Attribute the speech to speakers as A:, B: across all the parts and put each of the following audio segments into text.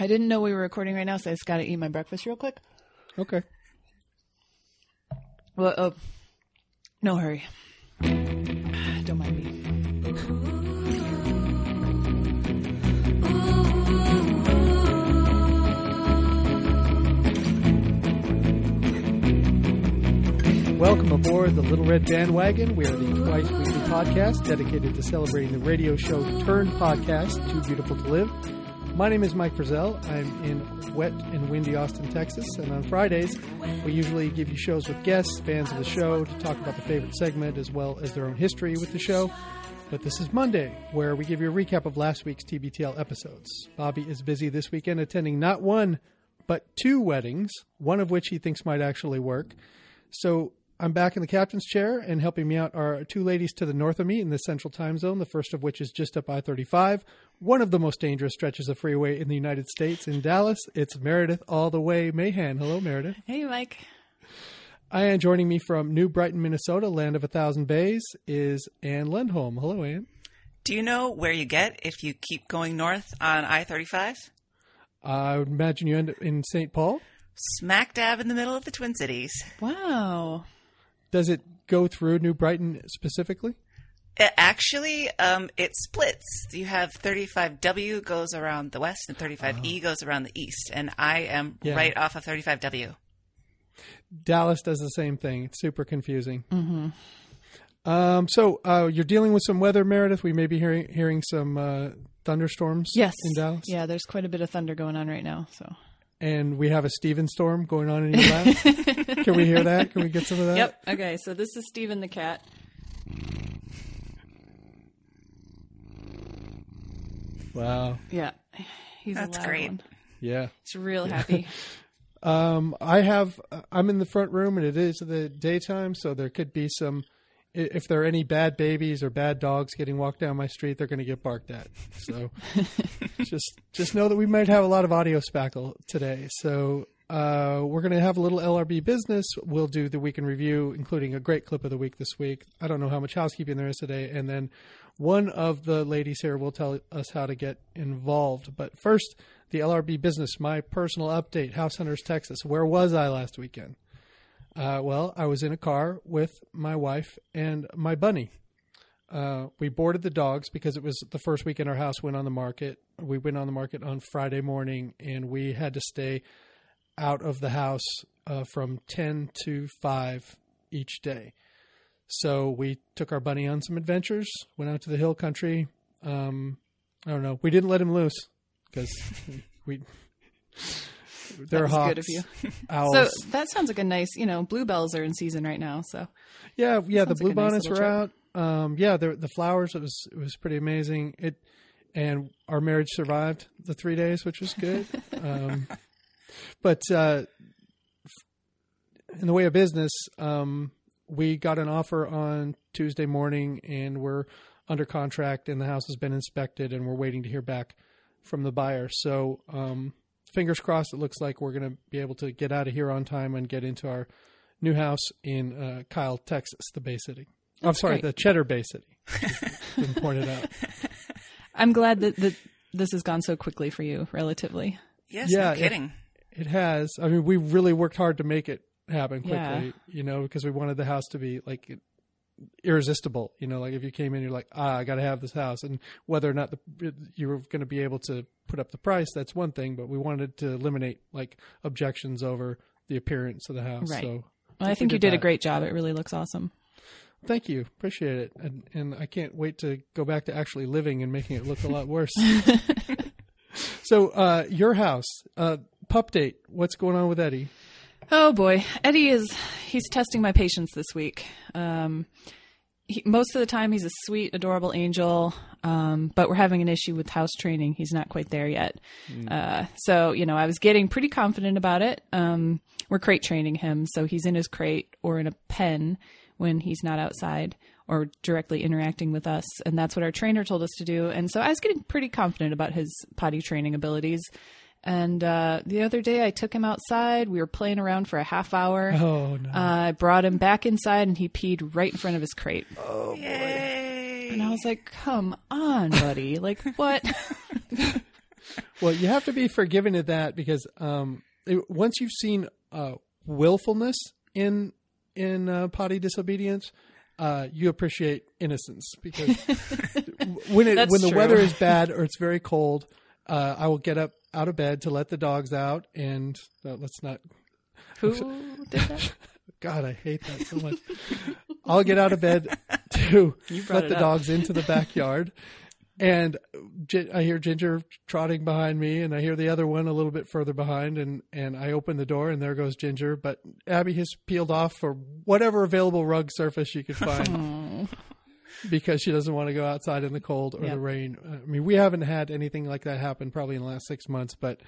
A: I didn't know we were recording right now, so I just got to eat my breakfast real quick.
B: Okay.
A: Well, uh, no hurry. Don't mind me.
B: Welcome aboard the Little Red Bandwagon. We are the twice weekly podcast dedicated to celebrating the radio show turned podcast, Too Beautiful to Live. My name is Mike Frizzell. I'm in wet and windy Austin, Texas. And on Fridays, we usually give you shows with guests, fans of the show, to talk about the favorite segment as well as their own history with the show. But this is Monday, where we give you a recap of last week's TBTL episodes. Bobby is busy this weekend attending not one, but two weddings, one of which he thinks might actually work. So I'm back in the captain's chair, and helping me out are two ladies to the north of me in the central time zone, the first of which is just up I 35, one of the most dangerous stretches of freeway in the United States in Dallas. It's Meredith all the way Mahan. Hello, Meredith.
A: Hey, Mike.
B: And joining me from New Brighton, Minnesota, land of a thousand bays, is Ann Lindholm. Hello, Ann.
C: Do you know where you get if you keep going north on I 35?
B: I would imagine you end up in St. Paul.
C: Smack dab in the middle of the Twin Cities.
A: Wow.
B: Does it go through New Brighton specifically?
C: It actually, um, it splits. You have 35W goes around the west and 35E goes around the east. And I am
B: Yeah.
C: right off of 35W.
B: Dallas does the same thing. It's super confusing. Mm-hmm. Um, so uh, you're dealing with some weather, Meredith. We may be hearing hearing some uh, thunderstorms
A: Yes.
B: in Dallas,
A: Yeah, there's quite a bit of thunder going on right now. So.
B: And we have a Steven storm going on in your lab. Can we hear that? Can we get some of that?
A: Yep. Okay. So this is Steven the cat.
B: Wow.
A: Yeah. He's
C: That's
A: a
C: great.
A: One.
B: Yeah.
A: He's real happy.
B: Um, I have. I'm in the front room, and it is the daytime, so there could be some. If there are any bad babies or bad dogs getting walked down my street, they're going to get barked at. So just just know that we might have a lot of audio spackle today. So uh, we're going to have a little LRB business. We'll do the week in review, including a great clip of the week this week. I don't know how much housekeeping there is today, and then one of the ladies here will tell us how to get involved. But first, the LRB business, my personal update, House Hunters, Texas. Where was I last weekend? Uh, well, I was in a car with my wife and my bunny. Uh, we boarded the dogs because it was the first weekend our house went on the market. We went on the market on Friday morning, and we had to stay out of the house uh, from 10 to 5 each day. So we took our bunny on some adventures, went out to the hill country. Um, I don't know. We didn't let him loose because we. There are
A: That was
B: hawks,
A: good of you.
B: owls.
A: So that sounds like a nice, you know, bluebells are in season right now. So
B: Yeah, yeah. The
A: Sounds like a nice
B: were out. Um, yeah, the the flowers. It was it was pretty amazing. It and our marriage survived the three days, which was good. um, but uh, in the way of business, um, we got an offer on Tuesday morning, and we're under contract, and the house has been inspected, and we're waiting to hear back from the buyer. So, um, fingers crossed. It looks like we're going to be able to get out of here on time and get into our new house in uh, Kyle, Texas, the Bay City. I'm sorry,
A: great.
B: the Cheddar Bay City. Been pointed out.
A: I'm glad that, that this has gone so quickly for you, relatively.
C: Yes,
B: Yeah,
C: no
B: it-
C: kidding.
B: It has. I mean, we really worked hard to make it happen quickly.
A: Yeah.
B: You know, because we wanted the house to be like irresistible. You know, like if you came in, you're like, ah, I got to have this house, and whether or not the you were going to be able to put up the price, that's one thing. But we wanted to eliminate like objections over the appearance of the house.
A: Right.
B: So
A: Well, I think you
B: did
A: did a great job. It really looks awesome.
B: Thank you, appreciate it, and and I can't wait to go back to actually living and making it look a lot worse. so, uh, your house, uh, pup date. What's going on with Eddie?
A: Oh boy, Eddie is he's testing my patience this week. Um, he, most of the time he's a sweet, adorable angel, um, but we're having an issue with house training. He's not quite there yet. Uh, so you know, I was getting pretty confident about it. Um, we're crate training him, so he's in his crate or in a pen when he's not outside or directly interacting with us, and that's what our trainer told us to do. And so I was getting pretty confident about his potty training abilities. And uh, the other day, I took him outside. We were playing around for a half hour.
B: Oh no!
A: Uh, I brought him back inside, and he peed right in front of his crate. Oh boy!
C: Yay.
A: And I was like, "Come on, buddy! Like what?"
B: well, you have to be forgiving of that because um, it, once you've seen uh, willfulness in in uh, potty disobedience, uh, you appreciate innocence because when it
A: That's
B: when the
A: true.
B: weather is bad or it's very cold, uh, I will get up out of bed to let the dogs out and uh, let's not.
A: Who did that?
B: God, I hate that so much. I'll get out of bed to let the
A: up.
B: dogs into the backyard. And I hear Ginger trotting behind me, and I hear the other one a little bit further behind, and, and I open the door, and there goes Ginger. But Abby has peeled off for whatever available rug surface she could find because she doesn't want to go outside in the cold or
A: Yep.
B: the rain. I mean, we haven't had anything like that happen probably in the last six months, but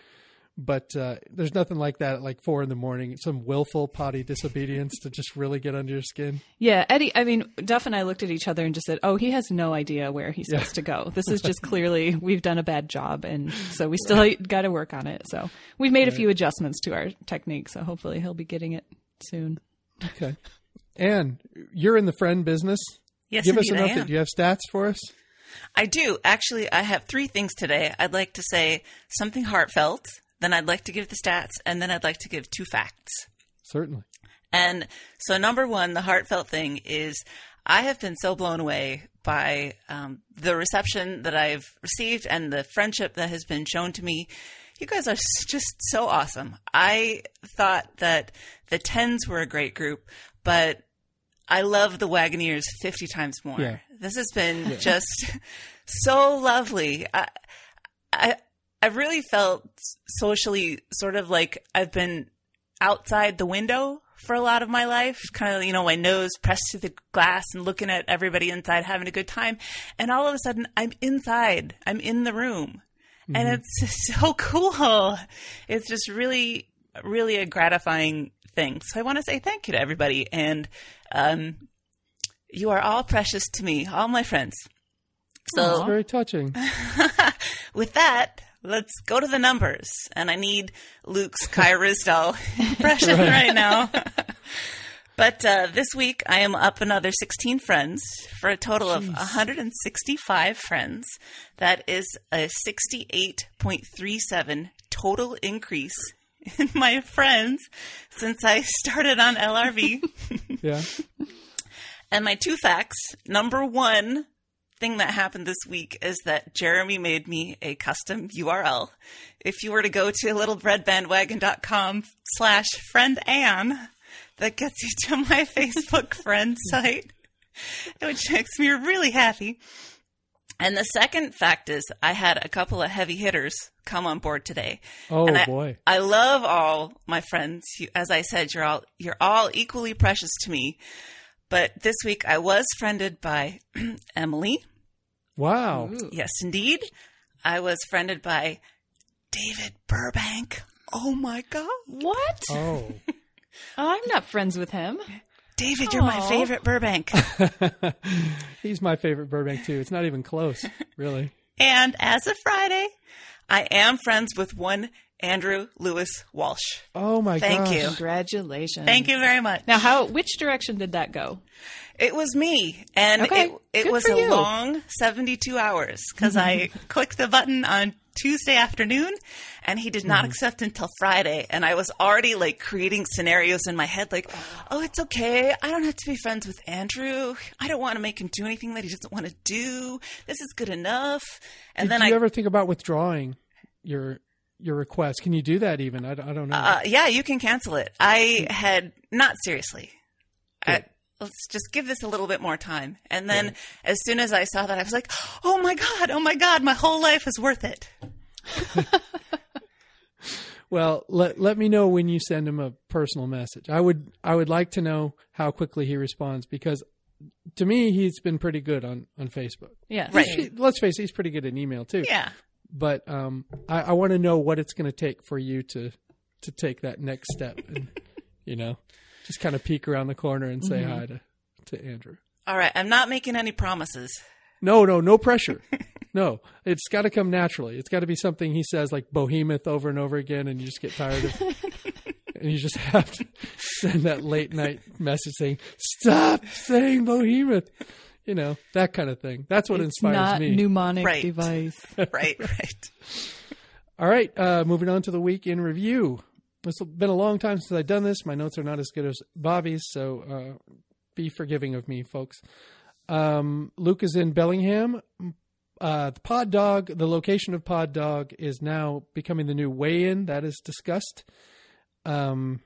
B: but uh, there's nothing like that at like four in the morning. Some willful potty disobedience to just really get under your skin.
A: Yeah, Eddie. I mean, Duff and I looked at each other and just said, "Oh, he has no idea where he's
B: Yeah.
A: supposed to go. This is just clearly we've done a bad job, and so we still got to work on it. So we've made a few adjustments to our technique. So hopefully he'll be getting it soon.
B: Okay. Anne, you're in the friend business.
C: Yes,
B: Give us an
C: indeed, I
B: update. Do you have stats for us?
C: I do. Actually, I have three things today. I'd like to say something heartfelt, then I'd like to give the stats, and then I'd like to give two facts.
B: Certainly.
C: And so, number one, the heartfelt thing is I have been so blown away by um, the reception that I've received and the friendship that has been shown to me. You guys are just so awesome. I thought that the Tens were a great group, but I love the Wagoneers 50 times more.
B: Yeah.
C: This has been just so lovely. I, I, I really felt socially sort of like I've been outside the window for a lot of my life, kind of, you know, my nose pressed to the glass and looking at everybody inside having a good time. And all of a sudden, I'm inside, I'm in the room. And mm-hmm. it's so cool. It's just really, really a gratifying thing. So I want to say thank you to everybody. And um, you are all precious to me, all my friends. So
B: It's very touching.
C: with that, let's go to the numbers. And I need Luke's Kai Ryssdal impression right now. but uh, this week, I am up another 16 friends for a total of 165 friends. That is a 68.37 total increase in my friends since I started on LRB.
B: Yeah.
C: And my two facts number one thing that happened this week is that Jeremy made me a custom URL. If you were to go to littleredbandwagon.com slash friend Anne, that gets you to my Facebook friend site, which makes me really happy. And the second fact is I had a couple of heavy hitters come on board today.
B: Oh
C: And I,
B: boy.
C: I love all my friends. You, as I said, you're all you're all equally precious to me. But this week I was friended by Emily.
B: Wow.
C: Yes, indeed. I was friended by David Burbank. Oh my god.
A: What?
B: Oh.
A: Oh, I'm not friends with him.
C: David, you're my favorite Burbank.
B: He's my favorite Burbank too. It's not even close, really.
C: and as of Friday, I am friends with one Andrew Lewis Walsh.
B: Oh my god.
C: Thank
B: gosh.
C: you.
A: Congratulations.
C: Thank you very much.
A: Now, how? Which direction did that go?
C: It was me, and
A: Okay,
C: it, it
A: good
C: was a
A: you.
C: long 72 hours because I mm-hmm. clicked the button on Tuesday afternoon, and he did not mm-hmm. accept until Friday. And I was already like creating scenarios in my head, like, "Oh, it's okay. I don't have to be friends with Andrew. I don't want to make him do anything that he doesn't want to do. This is good enough." And
B: Did
C: then
B: you
C: I,
B: ever think about withdrawing your your request? Can you do that even? I, I don't know.
C: uh, yeah, you can cancel it. I hmm. had not seriously. I, let's just give this a little bit more time. And then as soon as I saw that, I was like, oh my God, oh my God, my whole life is worth it.
B: Well, let let me know when you send him a personal message. I would I would like to know how quickly he responds because to me he's been pretty good on on Facebook.
A: Yeah.
C: Right.
B: He- let's face it, he's pretty good in email too.
C: Yeah.
B: But um, I, I want to know what it's going to take for you to to take that next step, and you know, just kind of peek around the corner and say hi to to Andrew.
C: All right. I'm not making any promises.
B: No, no, no pressure. no, it's got to come naturally. It's got to be something he says like behemoth over and over again, and you just get tired of. and you just have to send that late night message saying, "Stop saying behemoth," you know that kind of thing. That's what
A: It's
B: inspires
A: not
B: me.
A: mnemonic
C: Right.
A: device.
C: Right, right.
B: All right, uh, moving on to the week in review. It's been a long time since I've done this. My notes are not as good as Bobby's, so uh, be forgiving of me, folks. Um, Luke is in Bellingham. Uh, the Pod Dog, the location of Pod Dog is now becoming the new weigh-in. That is discussed. Um,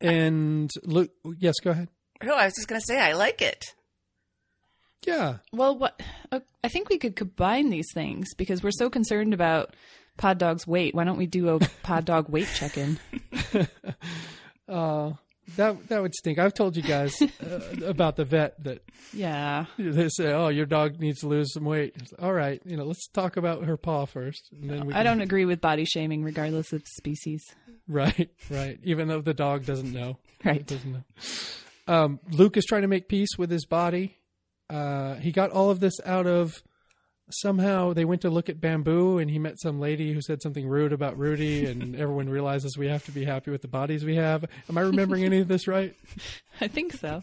B: and Luke, yes, go ahead.
C: No, I was just going to say I like it.
B: Yeah,
A: Well, what uh, I think we could combine these things because we're so concerned about Pod Dog's weight. Why don't we do a Pod Dog weight check-in?
B: uh, that that would stink. I've told you guys uh, about the vet that
A: Yeah.
B: they say, "Oh, your dog needs to lose some weight." All right, you know, let's talk about her paw first, and then we.
A: I don't agree with body shaming, regardless of species.
B: Right, right. Even though the dog doesn't know.
A: Right.
B: doesn't know. Um, Luke is trying to make peace with his body. Uh, he got all of this out of somehow they went to look at bamboo and he met some lady who said something rude about Rudy and everyone realizes we have to be happy with the bodies we have. Am I remembering any of this right?
A: I think so.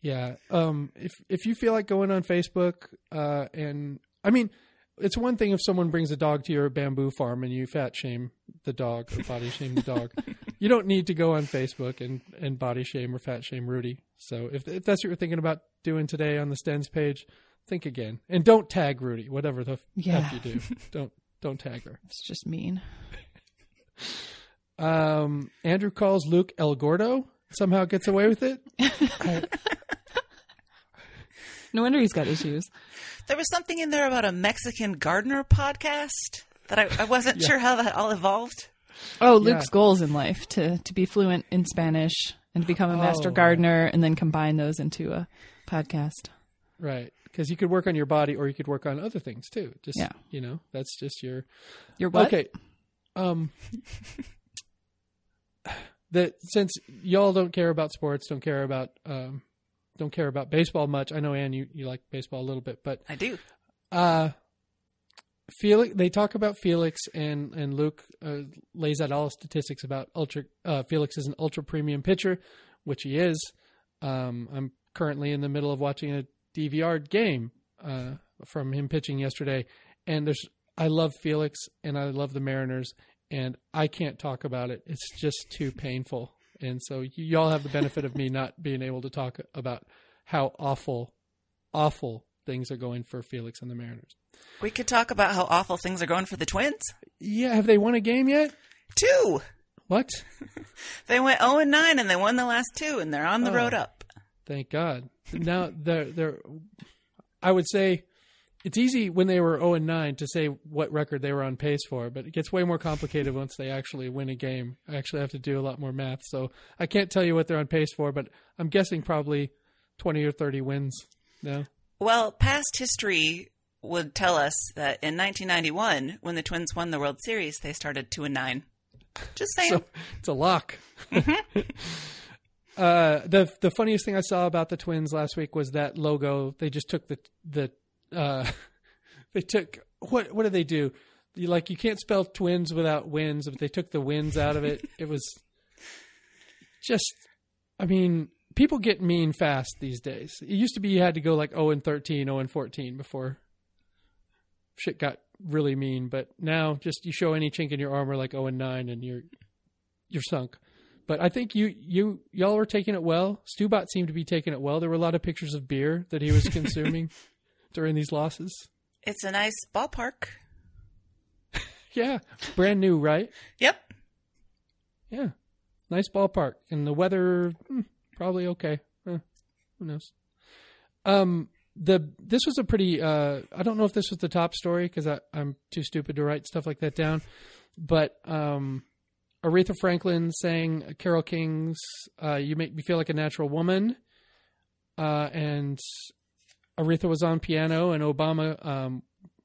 B: Yeah. Um, if if you feel like going on Facebook, uh, and I mean, it's one thing if someone brings a dog to your bamboo farm and you fat shame the dog or body shame the dog. You don't need to go on Facebook and, and body shame or fat shame Rudy. So if if that's what you're thinking about doing today on the Stens page, think again and don't tag Rudy. Whatever the
A: Yeah.
B: f you do, don't don't tag her.
A: It's just mean.
B: Um, Andrew calls Luke El Gordo. Somehow gets away with it. I-
A: No wonder he's got issues.
C: There was something in there about a Mexican gardener podcast that I, I wasn't sure how that all evolved.
A: Oh, Luke's
B: Yeah.
A: goals in life to to be fluent in Spanish and to become a master
B: Oh.
A: gardener, and then combine those into a podcast.
B: Right. Because you could work on your body or you could work on other things too. Just,
A: Yeah.
B: you know, that's just your.
A: Your what?
B: Okay. Um, that since y'all don't care about sports, don't care about, um, don't care about baseball much. I know, Ann, you, you like baseball a little bit, but,
C: I do.
B: uh, Felix, they talk about Felix and, and Luke, uh, lays out all the statistics about ultra, uh, Felix is an ultra premium pitcher, which he is. Um, I'm currently in the middle of watching a DVR game uh, from him pitching yesterday, and there's I love Felix and I love the Mariners, and I can't talk about it. It's just too painful, and so y'all have the benefit of me not being able to talk about how awful, awful things are going for Felix and the Mariners.
C: We could talk about how awful things are going for the Twins.
B: Yeah, have they won a game yet?
C: Two.
B: What?
C: They went 0 and 9 and they won the last two and they're on the
B: Oh.
C: road up.
B: Thank God. Now they're they're. I would say it's easy when they were zero and nine to say what record they were on pace for, but it gets way more complicated once they actually win a game. I actually have to do a lot more math, so I can't tell you what they're on pace for, but I'm guessing probably twenty or thirty wins. No,
C: Well, past history would tell us that in 1991, when the Twins won the World Series, they started 2 and 9. Just saying.
B: so it's a lock. Mm-hmm. uh, the the funniest thing I saw about the Twins last week was that logo. They just took the the uh, they took what what did they do? You, like you can't spell twins without wins, but they took the wins out of it. it was just, I mean, people get mean fast these days. It used to be you had to go like 0 and 13, 0 and 14 before shit got really mean. But now, just you show any chink in your armor like 0 and 9, and you're you're sunk. But I think you you y'all were taking it well. Stubot seemed to be taking it well. There were a lot of pictures of beer that he was consuming during these losses.
C: it's a nice ballpark.
B: Yeah, brand new, right?
C: Yep.
B: Yeah, nice ballpark, and the weather hmm, probably okay. Eh, who knows? Um, the this was a pretty. Uh, I don't know if this was the top story because I'm too stupid to write stuff like that down. But um, Aretha Franklin sang Carole King's uh, "You Make Me Feel Like a Natural Woman," uh, and Aretha was on piano, and Obama um,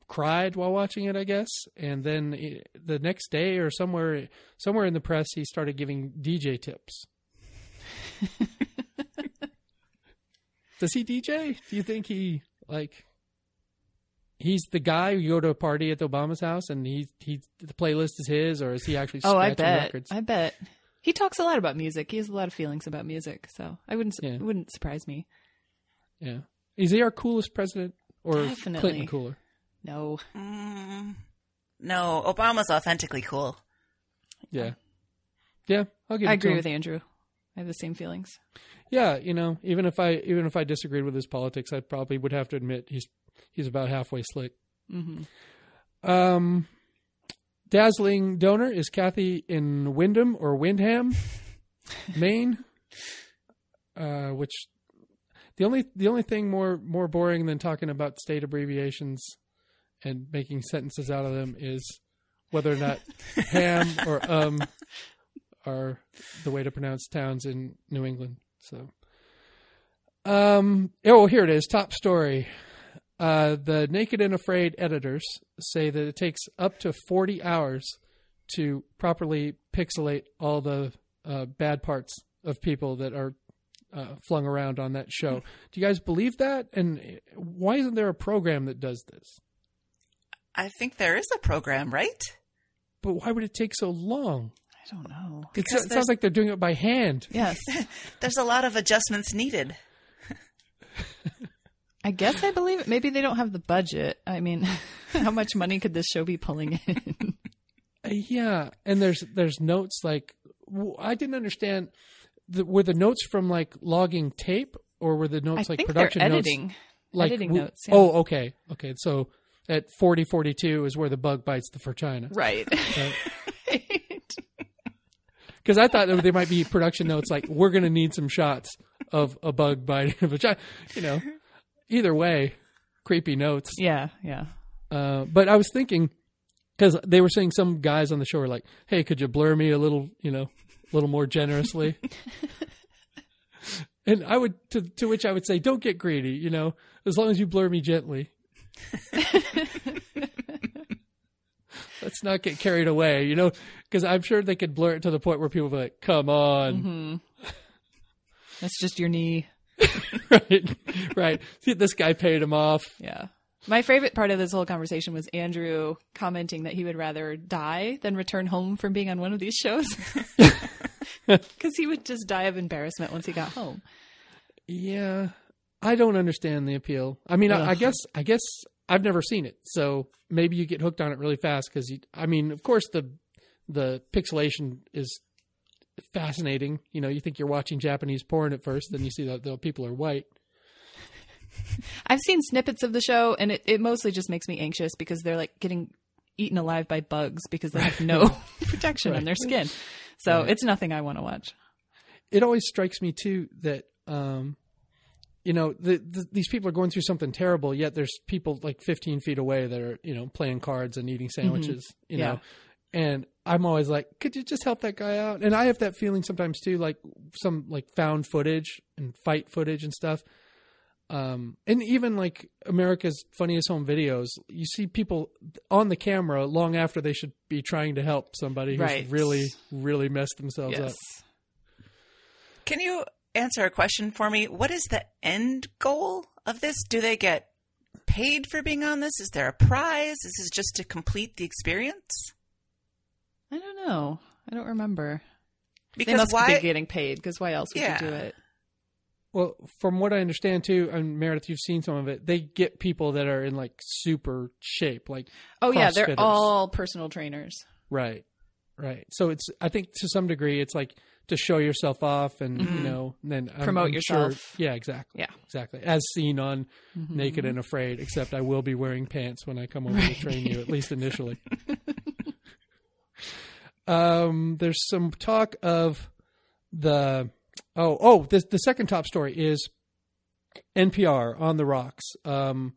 B: cried while watching it, I guess. And then eh, the next day, or somewhere somewhere in the press, he started giving DJ tips. Does he DJ? Do you think he like? He's the guy who you go to a party at the Obama's house, and he he the playlist is his, or is he actually
A: Oh, I
B: scratching
A: bet.
B: records?
A: I bet. He talks a lot about music. He has a lot of feelings about music, so I wouldn't
B: Yeah.
A: it wouldn't surprise me.
B: Yeah, is he our coolest president, or
A: Definitely.
B: Clinton cooler?
A: No.
C: Mm, no, Obama's authentically cool.
B: Yeah, yeah, I'll give.
A: I
B: it to
A: agree
B: him.
A: with Andrew. I have the same feelings.
B: Yeah, you know, even if I even if I disagreed with his politics, I probably would have to admit he's he's about halfway slick.
A: hmm
B: Um, dazzling donor is Kathy in Wyndham or Windham, Maine. Uh, which the only the only thing more more boring than talking about state abbreviations and making sentences out of them is whether or not ham or um are the way to pronounce towns in New England. So, um, oh, here it is. Top story. Uh, the Naked and Afraid editors say that it takes up to 40 hours to properly pixelate all the uh, bad parts of people that are uh, flung around on that show. Do you guys believe that? And why isn't there a program that does this?
C: I think there is a program, right?
B: But why would it take so long?
A: I don't know.
B: It, so- it sounds like they're doing it by hand.
A: Yes.
C: There's a lot of adjustments needed.
A: I guess I believe it. Maybe they don't have the budget. I mean, how much money could this show be pulling in?
B: Uh, Yeah, and there's there's notes like I didn't understand. The, were the notes from like logging tape, or were the
A: I
B: notes like
A: think
B: production
A: they're
B: notes?
A: editing.
B: like
A: editing
B: w-
A: notes, yeah.
B: Oh, okay, okay. So at forty forty two is where the bug bites the vagina.
A: Right.
B: Because I thought there might be production notes like we're going to need some shots of a bug biting a vagina. You know, either way, creepy notes.
A: yeah, yeah.
B: Uh, but I was thinking because they were saying some guys on the show were like, "Hey, could you blur me a little, you know, a little more generously?" and I would to to which I would say, "Don't get greedy, you know, as long as you blur me gently." Let's not get carried away, you know, because I'm sure they could blur it to the point where people be like, "Come on."
A: That's just your knee.
B: right, right. See, this guy paid him off.
A: Yeah. My favorite part of this whole conversation was Andrew commenting that he would rather die than return home from being on one of these shows. Because he would just die of embarrassment once he got home.
B: Yeah, I don't understand the appeal. I mean, I, I guess, I guess I've never seen it, so maybe you get hooked on it really fast because you. I mean, of course the the pixelation is fascinating. You know, you think you're watching Japanese porn at first, then you see that the people are white.
A: I've seen snippets of the show, and it, it mostly just makes me anxious because they're like getting eaten alive by bugs because they have no protection on their skin. So
B: Right.
A: it's nothing I want to watch.
B: It always strikes me too that. um you know, the, the, these people are going through something terrible. Yet there's people like 15 feet away that are, you know, playing cards and eating sandwiches. You
A: Yeah.
B: know, and I'm always like, could you just help that guy out? And I have that feeling sometimes too, like some like found footage and fight footage and stuff. Um, and even like America's funniest home videos, you see people on the camera long after they should be trying to help somebody who's
A: Right.
B: really, really messed themselves
A: Yes.
B: up.
C: Can you answer a question for me? What is the end goal of this? Do they get paid for being on this? Is there a prize? Is this just to complete the experience?
A: I don't know. I don't remember.
C: Because
A: they must
C: why?
A: be getting paid because why else would
C: Yeah.
A: you do it?
B: Well, from what I understand too, and Meredith, you've seen some of it. They get people that are in like super shape, like
A: Oh yeah, they're
B: CrossFitters.
A: all personal trainers.
B: right, right. So it's I think to some degree it's like to show yourself off and you know and then I'm-
A: Mm-hmm. Promote
B: I'm
A: yourself.
B: Sure, yeah, exactly.
A: Yeah. Mm-hmm.
B: exactly. As seen on Naked and Afraid, except I will be wearing pants when I come over to train you, at least initially. um, there's some talk of the oh oh the the second top story is NPR on the rocks. Um,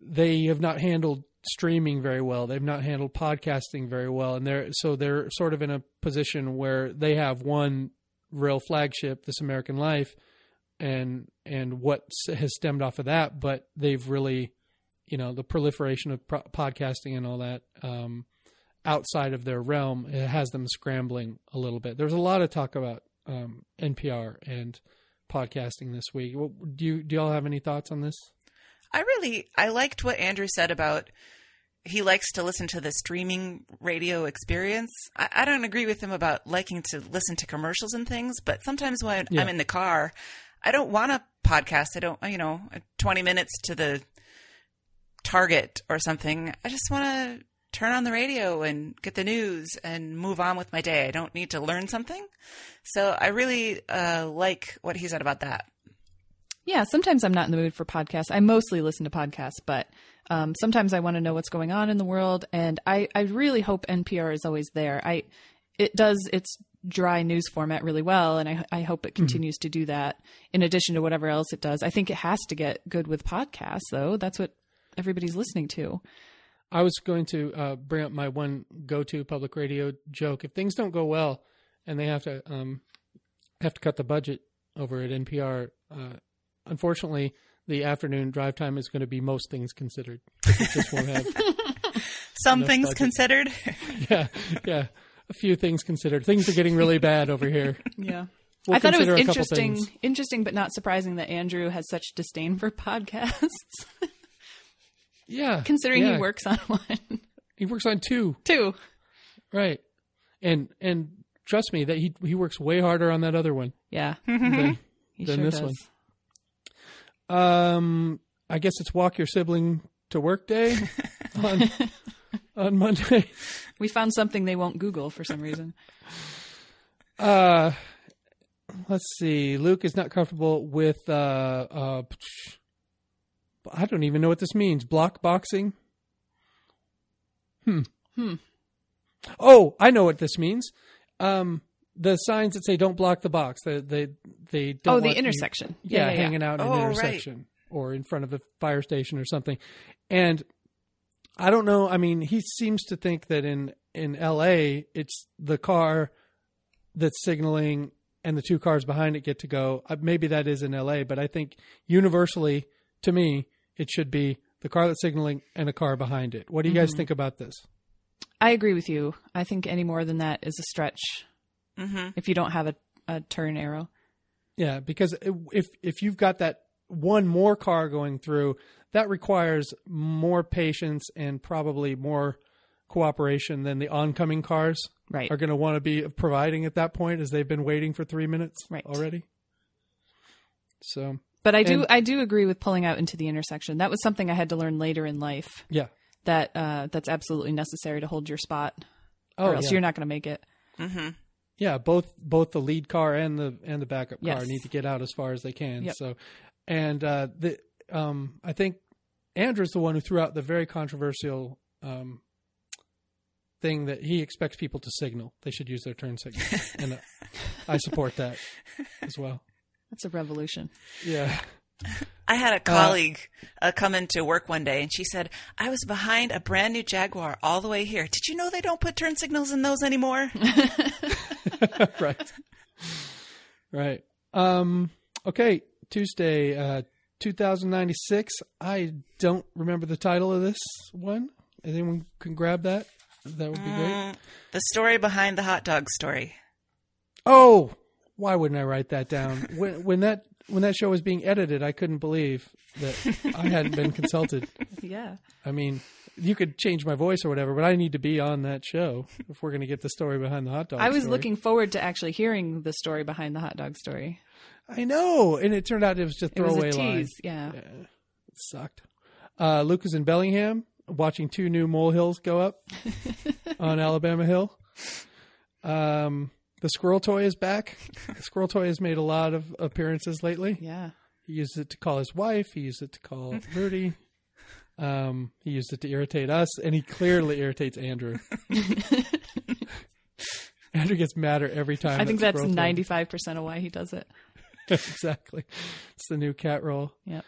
B: they have not handled streaming very well. They've not handled podcasting very well, and they're so they're sort of in a position where they have one real flagship, This American Life, and and what has stemmed off of that. But they've really, you know, the proliferation of pro- podcasting and all that um, outside of their realm it has them scrambling a little bit. There's a lot of talk about um, NPR and podcasting this week. Do you do y'all have any thoughts on this?
C: I really I liked what Andrew said about he likes to listen to the streaming radio experience. I, I don't agree with him about liking to listen to commercials and things, but sometimes when
B: Yeah.
C: I'm in the car, I don't want a podcast. I don't, you know, 20 minutes to the Target or something. I just want to turn on the radio and get the news and move on with my day. I don't need to learn something. So I really uh, like what he said about that.
A: Yeah, sometimes I'm not in the mood for podcasts. I mostly listen to podcasts, but um, sometimes I want to know what's going on in the world, and I, I really hope NPR is always there. I it does its dry news format really well, and I, I hope it continues to do that. In addition to whatever else it does, I think it has to get good with podcasts, though. That's what everybody's listening to.
B: I was going to uh, bring up my one go-to public radio joke. If things don't go well, and they have to um, have to cut the budget over at NPR, uh, unfortunately, the afternoon drive time is going to be most things considered. It just won't have.
C: Some things
B: budget.
C: considered.
B: yeah, yeah. A few things considered. Things are getting really bad over here.
A: Yeah.
B: We'll
A: I thought it was
B: consider a couple
A: interesting, interesting, but not surprising that Andrew has such disdain for podcasts,
B: Yeah,
A: considering
B: yeah.
A: he works on one
B: He works on two,
A: Two.
B: right? And and trust me that he he works way harder on that other one.
A: Yeah,
B: than- Than
A: sure
B: this
A: does.
B: one. Um, I guess it's walk your sibling to work day on on Monday.
A: We found something they won't Google for some reason.
B: Uh, let's see. Luke is not comfortable with uh uh. I don't even know what this means. Block boxing. Hmm.
A: Hmm.
B: Oh, I know what this means. Um, the signs that say "Don't block the box." They they they don't.
A: oh, the
B: want you-
A: intersection.
B: yeah, hanging out in
C: Oh,
B: an
C: right.
B: intersection or in front of a fire station or something. And I don't know. I mean, he seems to think that in in L.A. it's the car that's signaling and the two cars behind it get to go. Uh, maybe that is in L.A., but I think universally, to me, it should be the car that's signaling and a car behind it. What do you guys think about this?
A: I agree with you. I think any more than that is a stretch
C: hmm
A: if you don't have a, a turn arrow.
B: Yeah, because if if you've got that one more car going through, that requires more patience and probably more cooperation than the oncoming cars
A: Right.
B: are going to want to be providing at that point, as they've been waiting for three minutes
A: Right.
B: already. So
A: But I do
B: And-
A: I do agree with pulling out into the intersection. That was something I had to learn later in life.
B: yeah,
A: That uh, that's absolutely necessary to hold your spot,
B: oh
A: or else
B: yeah.
A: you're not going to make it.
C: hmm
B: yeah, both both the lead car and the and the backup car
A: Yes.
B: need to get out as far as they can.
A: Yep.
B: So, and uh, the um, I think Andrew's the one who threw out the very controversial um, thing that he expects people to signal. They should use their turn signal, and uh, I support that as well.
A: That's a revolution.
B: Yeah,
C: I had a colleague uh, come into work one day and she said, I was behind a brand new Jaguar all the way here. Did you know they don't put turn signals in those anymore?
B: right, right. Um, okay, Tuesday, uh, two thousand ninety six. I don't remember the title of this one. Anyone can grab that. That would be great.
C: Mm, the story behind the hot dog story.
B: Oh, why wouldn't I write that down? When, when that when that show was being edited, I couldn't believe that I hadn't been consulted.
A: Yeah.
B: I mean, you could change my voice or whatever, but I need to be on that show if we're going to get the story behind the hot dog.
A: I was
B: story.
A: looking forward to actually hearing the story behind the hot dog story.
B: I know, and it turned out it was just
A: It was
B: throwaway
A: a
B: line.
A: tease. Yeah.
B: It sucked. Uh, Luke is in Bellingham watching two new molehills go up on Alabama Hill. Um, the squirrel toy is back. The squirrel toy has made a lot of appearances lately.
A: Yeah.
B: He used it to call his wife. He used it to call Rudy. Um, he used it to irritate us, and he clearly irritates Andrew. Andrew gets madder every time.
A: I think
B: that
A: that's ninety five percent of why he does it.
B: exactly. It's the new cat roll.
A: Yeah.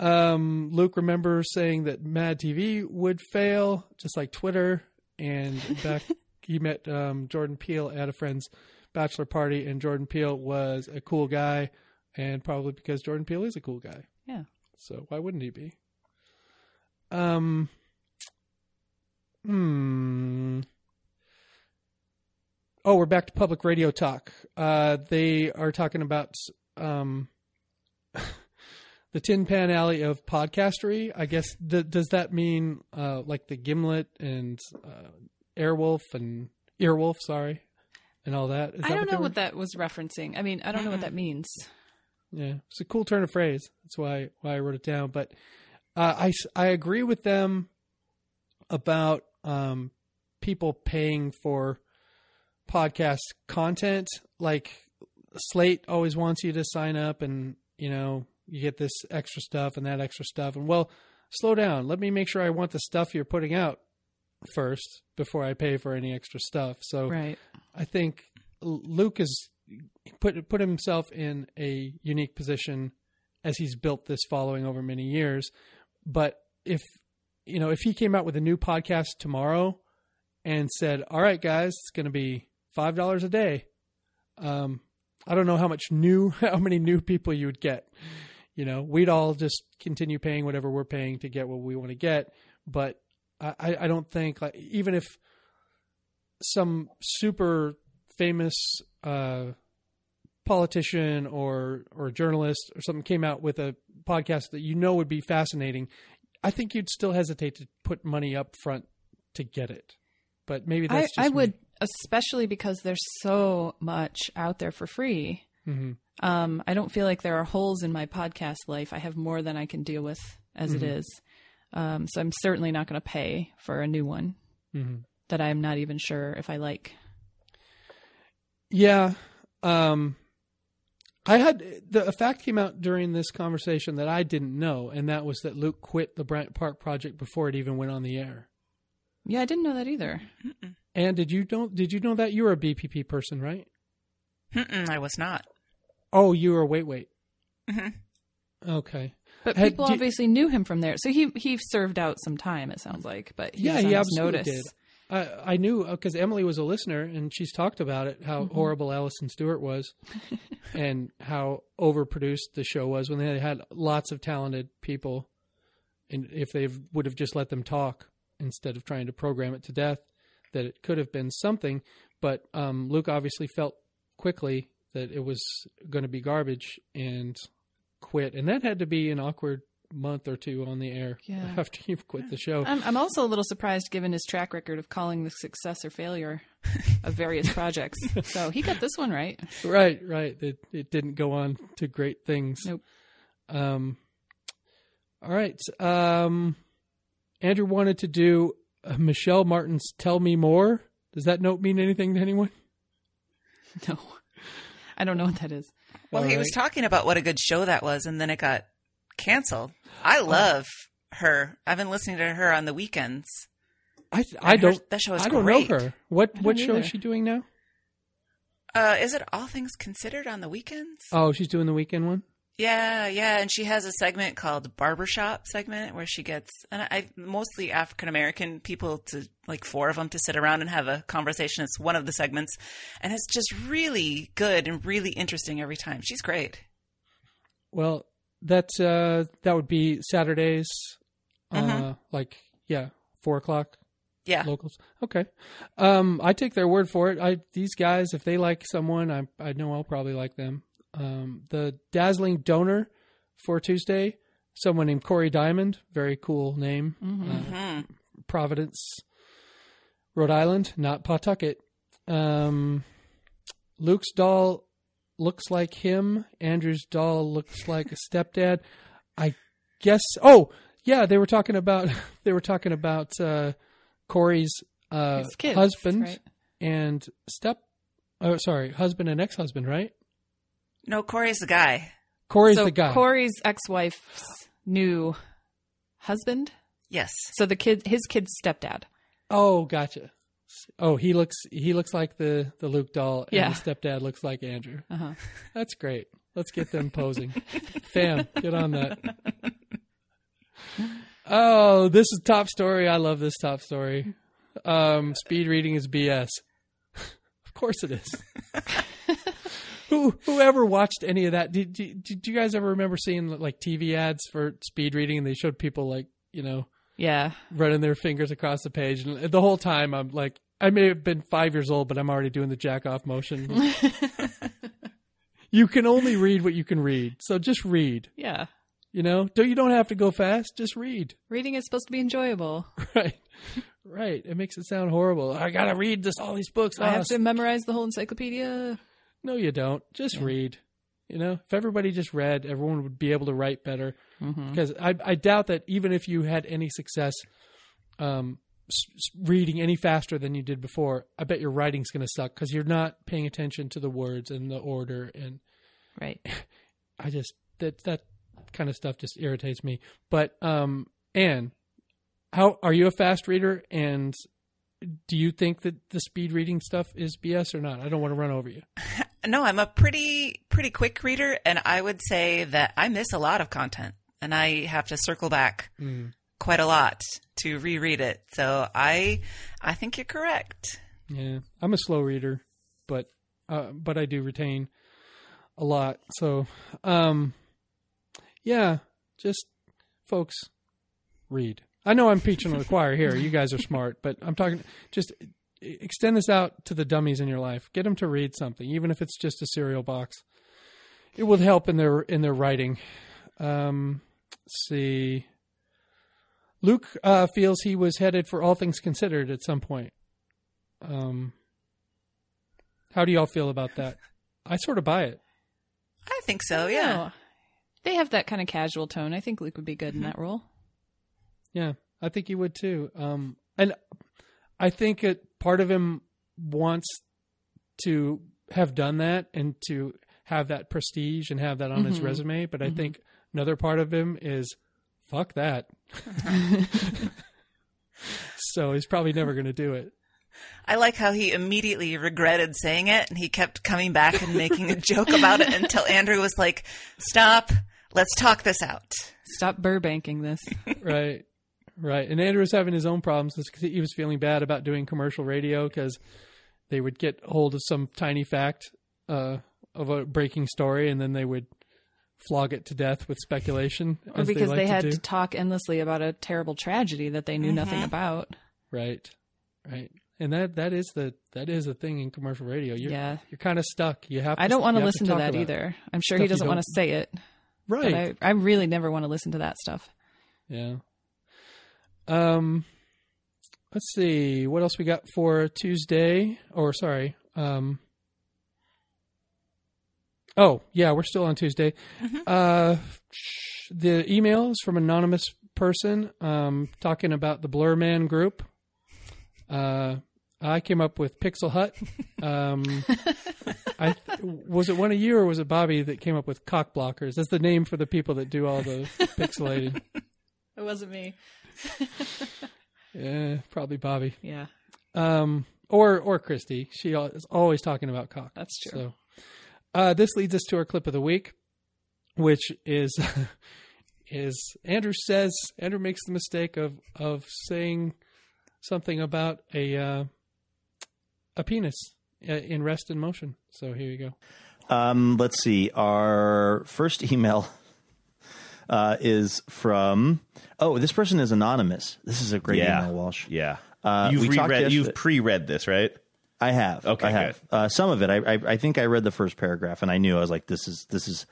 B: Um, Luke remembers saying that Mad TV would fail, just like Twitter. And back, he met um, Jordan Peele at a friend's bachelor party, and Jordan Peele was a cool guy, and probably because Jordan Peele is a cool guy.
A: Yeah.
B: So why wouldn't he be? Um. Hmm. Oh, we're back to public radio talk. Uh, they are talking about um, the Tin Pan Alley of podcastery. I guess th- does that mean uh, like the Gimlet and uh, Airwolf and Earwolf? Sorry, and all that. Is
A: I
B: that
A: don't know
B: were-
A: what that was referencing. I mean, I don't know what that means.
B: Yeah, it's a cool turn of phrase. That's why why I wrote it down. But uh, I I agree with them about um, people paying for podcast content. Like Slate always wants you to sign up, and you know you get this extra stuff and that extra stuff. And well, slow down. Let me make sure I want the stuff you're putting out first before I pay for any extra stuff. So
A: Right.
B: I think Luke has put put himself in a unique position as he's built this following over many years. But if you know, if he came out with a new podcast tomorrow and said, "All right, guys, it's going to be five dollars a day," um, I don't know how much new, how many new people you would get. You know, we'd all just continue paying whatever we're paying to get what we want to get. But I, I don't think, like, even if some super famous uh, politician or or journalist or something came out with a podcast that you know would be fascinating, I think you'd still hesitate to put money up front to get it. But maybe
A: I,
B: that's just
A: I
B: me.
A: would, especially because there's so much out there for free.
B: Mhm.
A: Um, I don't feel like there are holes in my podcast life. I have more than I can deal with as it
B: Mm-hmm.
A: is. Um, so I'm certainly not going to pay for a new one
B: Mhm.
A: that I'm not even sure if I like.
B: Yeah. Um, I had the a fact came out during this conversation that I didn't know, and that was that Luke quit the Bryant Park project before it even went on the air.
A: Yeah, I didn't know that either.
B: And did you know? Did you know that you were a BPP person, right?
C: Mm-mm, I was not.
B: Oh, you were. Wait, wait.
C: Mhm.
B: Okay.
A: But
B: Had-
A: people obviously knew him from there, so he he served out some time. It sounds like, but he
B: yeah, he absolutely did. I I knew because Emily was a listener and she's talked about it how
A: Mm-hmm.
B: horrible Alison Stewart was, and how overproduced the show was when they had lots of talented people, and if they would have just let them talk instead of trying to program it to death, that it could have been something. But um, Luke obviously felt quickly that it was going to be garbage and quit, and that had to be an awkward month or two on the air
A: Yeah.
B: after you've quit the show.
A: I'm, I'm also a little surprised given his track record of calling the success or failure of various projects. So he got this one right.
B: Right, right. It it didn't go on to great things.
A: Nope.
B: Um. All right. Um. Andrew wanted to do uh, Michel Martin's "Tell Me More." Does that note mean anything to anyone?
A: No, I don't know what that is.
C: Well,
B: All
C: he was talking about what a good show that was, and then it got canceled. I
B: Oh.
C: love her. I've been listening to her on the weekends.
B: I I
C: her-
B: don't.
C: that show is
B: I don't
C: great.
B: know her. What what show is she doing now?
C: Uh, is it All Things Considered on the weekends?
B: Oh, she's doing the weekend one.
C: Yeah, yeah, and she has a segment called Barbershop segment where she gets and I mostly African American people to like four of them to sit around and have a conversation. It's one of the segments, and it's just really good and really interesting every time. She's great.
B: Well, that uh, that would be Saturdays. Uh,
C: Mhm.
B: like yeah, four o'clock.
C: Yeah,
B: locals. Okay. Um, I take their word for it. I these guys, if they like someone, I I know I'll probably like them. Um, the dazzling donor for Tuesday, someone named Corey Diamond, very cool name.
A: Mm-hmm.
B: Uh, Providence, Rhode Island, not Pawtucket. Um, Luke's doll looks like him. Andrew's doll looks like a stepdad. I guess. Oh, yeah, they were talking about they were talking about uh, Corey's uh,
A: kids,
B: husband
A: right?
B: and step. Oh, sorry, husband and ex-husband, right?
C: No, Corey's the guy.
B: Corey's
A: so
B: the guy.
A: Corey's ex-wife's new husband.
C: Yes,
A: So the kid, his kid's stepdad.
B: oh, gotcha. Oh, he looks he looks like the the Luke doll, and
A: Yeah.
B: the stepdad looks like Andrew.
A: Uh-huh.
B: That's great. Let's get them posing. Fam, get on that. Oh, this is top story. I love this top story. Um, speed reading is BS. of course it is. Who whoever watched any of that? Did, did did you guys ever remember seeing like TV ads for speed reading and they showed people like you know
A: Yeah.
B: running their fingers across the page and the whole time I'm like I may have been five years old but I'm already doing the jack off motion. you can only read what you can read, so just read.
A: Yeah.
B: You know, don't you don't have to go fast. Just read.
A: Reading is supposed to be enjoyable.
B: Right, right. It makes it sound horrible. I gotta read this all these books.
A: I
B: Ah,
A: have to memorize the whole encyclopedia.
B: No, you don't. Just read. You know, if everybody just read, everyone would be able to write better.
A: Mm-hmm.
B: Because I, I doubt that even if you had any success, um, s- reading any faster than you did before, I bet your writing's going to suck because you're not paying attention to the words and the order. And
A: Right.
B: I just that that kind of stuff just irritates me. But um, Anne, how are you a fast reader? And do you think that the speed reading stuff is BS or not? I don't want to run over you.
C: No, I'm a pretty pretty quick reader, and I would say that I miss a lot of content, and I have to circle back quite a lot to reread it. So I I think you're correct.
B: Yeah, I'm a slow reader, but uh, but I do retain a lot. So, um, yeah, just folks, read. I know I'm preaching to the choir here. You guys are smart, but I'm talking just extend this out to the dummies in your life. Get them to read something, even if it's just a cereal box. It will help in their in their writing. Um, let's see. Luke uh, feels he was headed for all things considered at some point. Um, how do y'all feel about that? I sort of buy it.
C: I think so. Yeah.
A: No. They have that kind of casual tone. I think Luke would be good in that role.
B: Yeah, I think he would too. Um, and I think it, part of him wants to have done that and to have that prestige and have that on his mm-hmm. resume. But I mm-hmm. think another part of him is fuck that. so he's probably never going to do it.
C: I like how he immediately regretted saying it, and he kept coming back and making a joke about it until Andrew was like, "Stop, let's talk this out."
A: Stop Burbanking this.
B: right right and andrew was having his own problems because he was feeling bad about doing commercial radio because they would get hold of some tiny fact uh, of a breaking story and then they would flog it to death with speculation
A: Or
B: as
A: because
B: like
A: they
B: to
A: had
B: do.
A: to talk endlessly about a terrible tragedy that they knew nothing about.
B: right right and that that is the that is a thing in commercial radio you're,
A: Yeah.
B: you're kind of stuck you have to,
A: I don't want to listen to, that either. I'm sure he doesn't want to say it.
B: right
A: But I, I really never want to listen to that stuff.
B: Yeah. Um, let's see what else we got for Tuesday. Or sorry. Um. Oh yeah, we're still on Tuesday. Uh, the email is from anonymous person um, talking about the Blur Man group. Uh, I came up with Pixel Hut. Um, I was it one of you or was it Bobby that came up with Cock Blockers? That's the name for the people that do all the pixelating.
A: It wasn't me.
B: Yeah, probably Bobby.
A: Yeah,
B: Um, or or Christy. She is always talking about cock.
A: that's true.
B: So, uh, this leads us to our clip of the week, which is is Andrew says Andrew makes the mistake of of saying something about a uh, a penis uh, in rest and motion. So here you go.
D: Um, let's see. Our first email uh, is from. Oh, this person is anonymous. This is a great
E: Yeah.
D: email, Walsh.
E: Yeah.
D: Uh,
E: you've reread, you've pre-read this, right?
D: I have.
E: Okay,
D: I have. Uh, some of it. I, I I think I read the first paragraph and I knew I was like, this is this is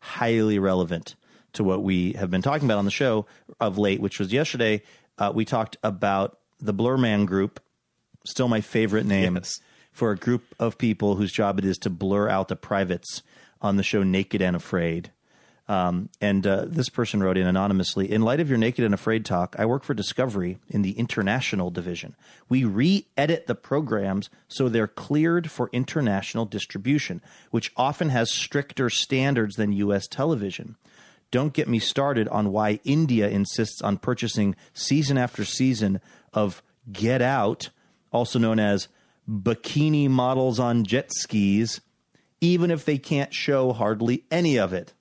D: highly relevant to what we have been talking about on the show of late, which was yesterday. Uh, we talked about the Blur Man Group, still my favorite name
E: Yes.
D: for a group of people whose job it is to blur out the privates on the show Naked and Afraid. Um, and uh, this person wrote in anonymously In light of your Naked and Afraid talk, I work for Discovery in the international division. We re edit the programs so they're cleared for international distribution, which often has stricter standards than U.S. television. Don't get me started on why India insists on purchasing season after season of Get Out, also known as bikini models on jet skis, even if they can't show hardly any of it.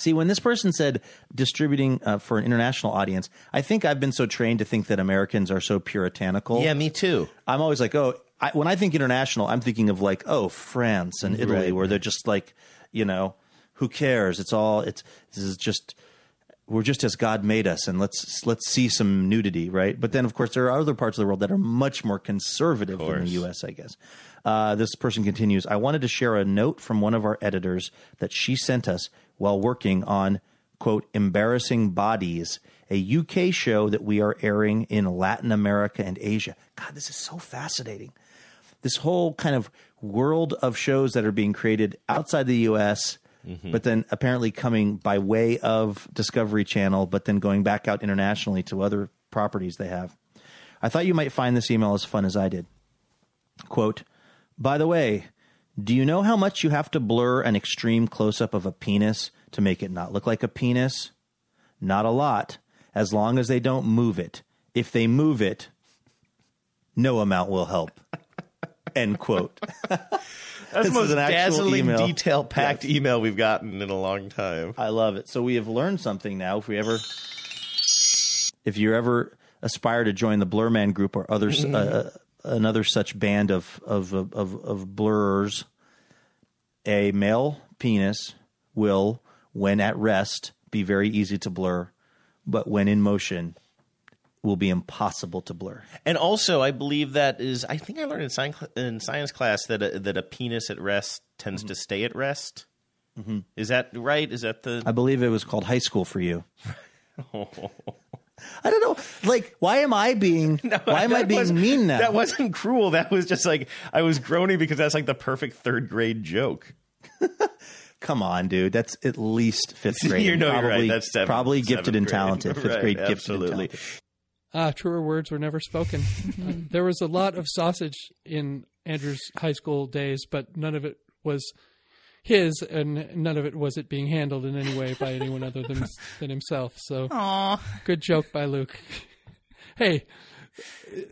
D: See, when this person said distributing uh, for an international audience, I think I've been so trained to think that Americans are so puritanical.
E: Yeah, me too.
D: I'm always like, oh, I, when I think international, I'm thinking of like, oh, France and Italy,
E: Right.
D: where they're just like, you know, who cares? It's all it's this is just we're just as God made us, and let's let's see some nudity, right? But then, of course, there are other parts of the world that are much more conservative than the. U.S. I guess. Uh, this person continues. I wanted to share a note from one of our editors that she sent us while working on quote embarrassing bodies, a UK show that we are airing in Latin America and Asia. God, this is so fascinating this whole kind of world of shows that are being created outside the US, mm-hmm. but then apparently coming by way of Discovery Channel, but then going back out internationally to other properties they have. I thought you might find this email as fun as I did. Quote, by the way, do you know how much you have to blur an extreme close up of a penis to make it not look like a penis? Not a lot, as long as they don't move it. If they move it, no amount will help. End quote.
E: That's
D: This
E: the
D: is
E: most
D: an actual
E: dazzling,
D: email.
E: detail packed email we've gotten in a long time.
D: I love it. So we have learned something now. If we ever, if you ever aspire to join the Blurman group or others, uh, another such band of of of of, blurrers, a male penis will, when at rest, be very easy to blur, but when in motion, will be impossible to blur.
E: And also, I believe that is. I think I learned in science in science class that a, that a penis at rest tends to mm-hmm. stay at rest. Mm-hmm. Is that right? Is that the?
D: I believe it was called high school for you. I don't know. Like, why am I being? why am I being
E: wasn't-
D: mean now?
E: That wasn't cruel. That was just like I was groaning because that's like the perfect third grade joke.
D: Come on, dude. That's at least fifth grade.
E: you know, you're
D: probably,
E: right. That's seventh,
D: probably gifted and talented. Fifth
E: Right,
D: grade, gifted
E: absolutely.
D: and talented.
B: Ah, truer words were never spoken. Uh, there was a lot of sausage in Andrew's high school days, but none of it was his, and none of it was it being handled in any way by anyone other than than himself. So,
C: Aw.
B: good joke by Luke. hey,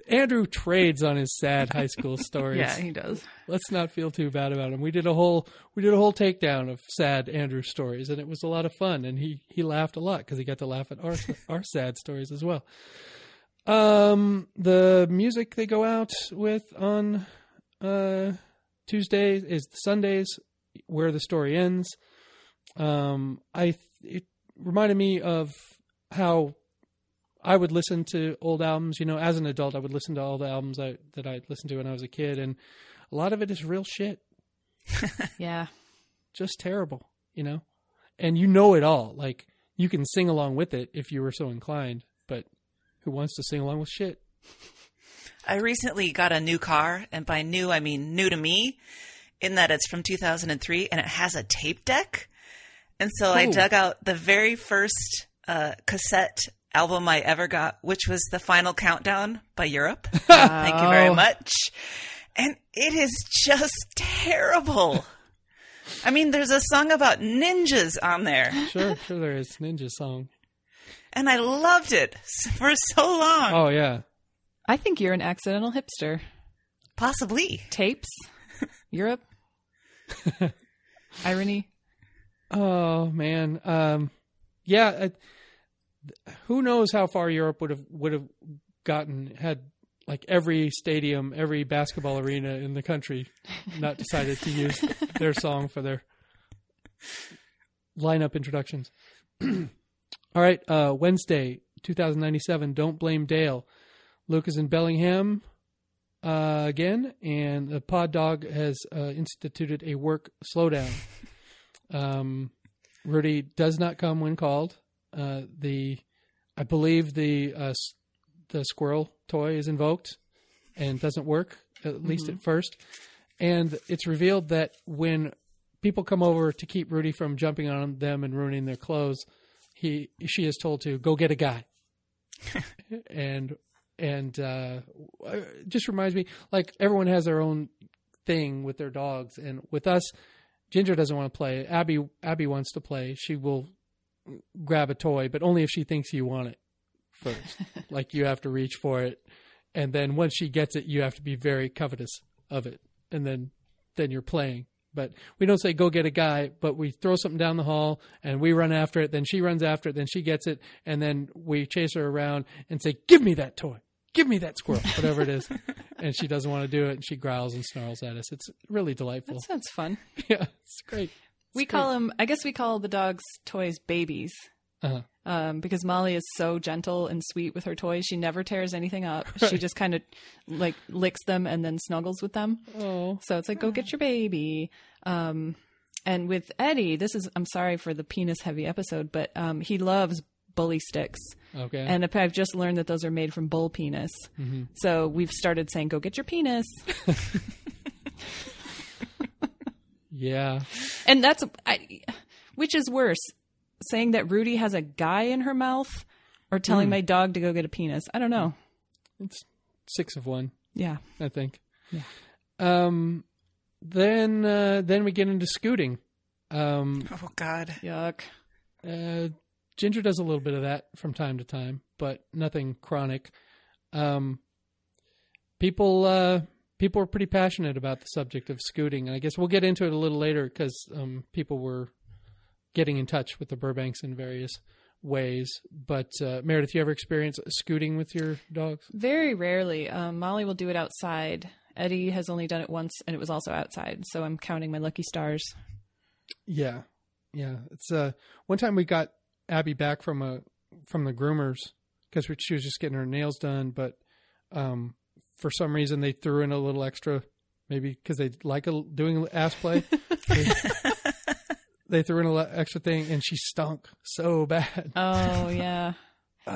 B: Andrew trades on his sad high school stories.
A: Yeah, he does.
B: Let's not feel too bad about him. We did a whole we did a whole takedown of sad Andrew stories, and it was a lot of fun. And he he laughed a lot because he got to laugh at our our sad stories as well. Um, the music they go out with on uh Tuesdays is the Sundays where the story ends. Um, I it reminded me of how I would listen to old albums. You know, as an adult, I would listen to all the albums I, that I listened to when I was a kid, and a lot of it is real shit,
A: Yeah.
B: just terrible. You know, and you know it all. Like you can sing along with it if you were so inclined, but who wants to sing along with shit?
C: I recently got a new car, and by new, I mean new to me, in that it's from 2003 and it has a tape deck. And so I dug out the very first uh, cassette album I ever got, which was The Final Countdown by Europe. Thank you very much. And it is just terrible. I mean, there's a song about ninjas on there,
B: Sure, sure, there is ninja song.
C: and I loved it for so long.
B: Oh yeah,
A: I think you're an accidental hipster.
C: Possibly.
A: Tapes, Europe, irony.
B: Oh man, um, yeah. I, who knows how far Europe would have would have gotten had like every stadium, every basketball arena in the country not decided to use their song for their lineup introductions. All right, uh, Wednesday, 2097. Don't blame Dale. Luke is in Bellingham uh, again, and the Pod Dog has uh, instituted a work slowdown. Um, Rudy does not come when called. Uh, the, I believe the uh, s- the squirrel toy is invoked and doesn't work at least at first. And it's revealed that when people come over to keep Rudy from jumping on them and ruining their clothes, he she is told to go get a guy. and and uh, just reminds me like everyone has their own thing with their dogs, and with us, Ginger doesn't want to play. Abby Abby wants to play. She will grab a toy, but only if she thinks you want it first. like you have to reach for it, and then once she gets it, you have to be very covetous of it, and then then you're playing. But we don't say go get a guy, but we throw something down the hall and we run after it. Then she runs after it. Then she gets it, and then we chase her around and say, "Give me that toy." Give me that squirrel, whatever it is, and she doesn't want to do it, and she growls and snarls at us. It's really delightful.
A: That sounds fun.
B: yeah, it's great.
A: We call them. I guess we call the dogs' toys babies.
B: Uh-huh.
A: Um, because Molly is so gentle and sweet with her toys, she never tears anything up. She just kind of like licks them and then snuggles with them.
B: Oh,
A: So it's like, go get your baby. Um, and with Eddie, this is, I'm sorry for the penis heavy episode, but um, he loves bully sticks.
B: okay.
A: And I've just learned that those are made from bull penis. So we've started saying, go get your penis.
B: yeah,
A: And that's, I, which is worse, saying that Rudy has a guy in her mouth or telling my dog to go get a penis? I don't know.
B: it's six of one,
A: Yeah.
B: I think.
A: Yeah.
B: Um, then uh, then we get into scooting. Um,
C: Oh God.
A: Yuck.
B: uh, Ginger does a little bit of that from time to time, but nothing chronic. Um, people uh, people were pretty passionate about the subject of scooting, and I guess we'll get into it a little later because um, people were getting in touch with the Burbanks in various ways. But uh, Meredith, you ever experience scooting with your dogs?
A: Very rarely. Um, Molly will do it outside. Eddie has only done it once, and it was also outside. So I'm counting my lucky stars.
B: Yeah, yeah. It's uh, one time we got Abby back from a from the groomers because she was just getting her nails done, but um, for some reason they threw in a little extra, maybe because they like a, doing ass play. they, they threw in a little extra thing, and she stunk so bad.
A: Oh yeah.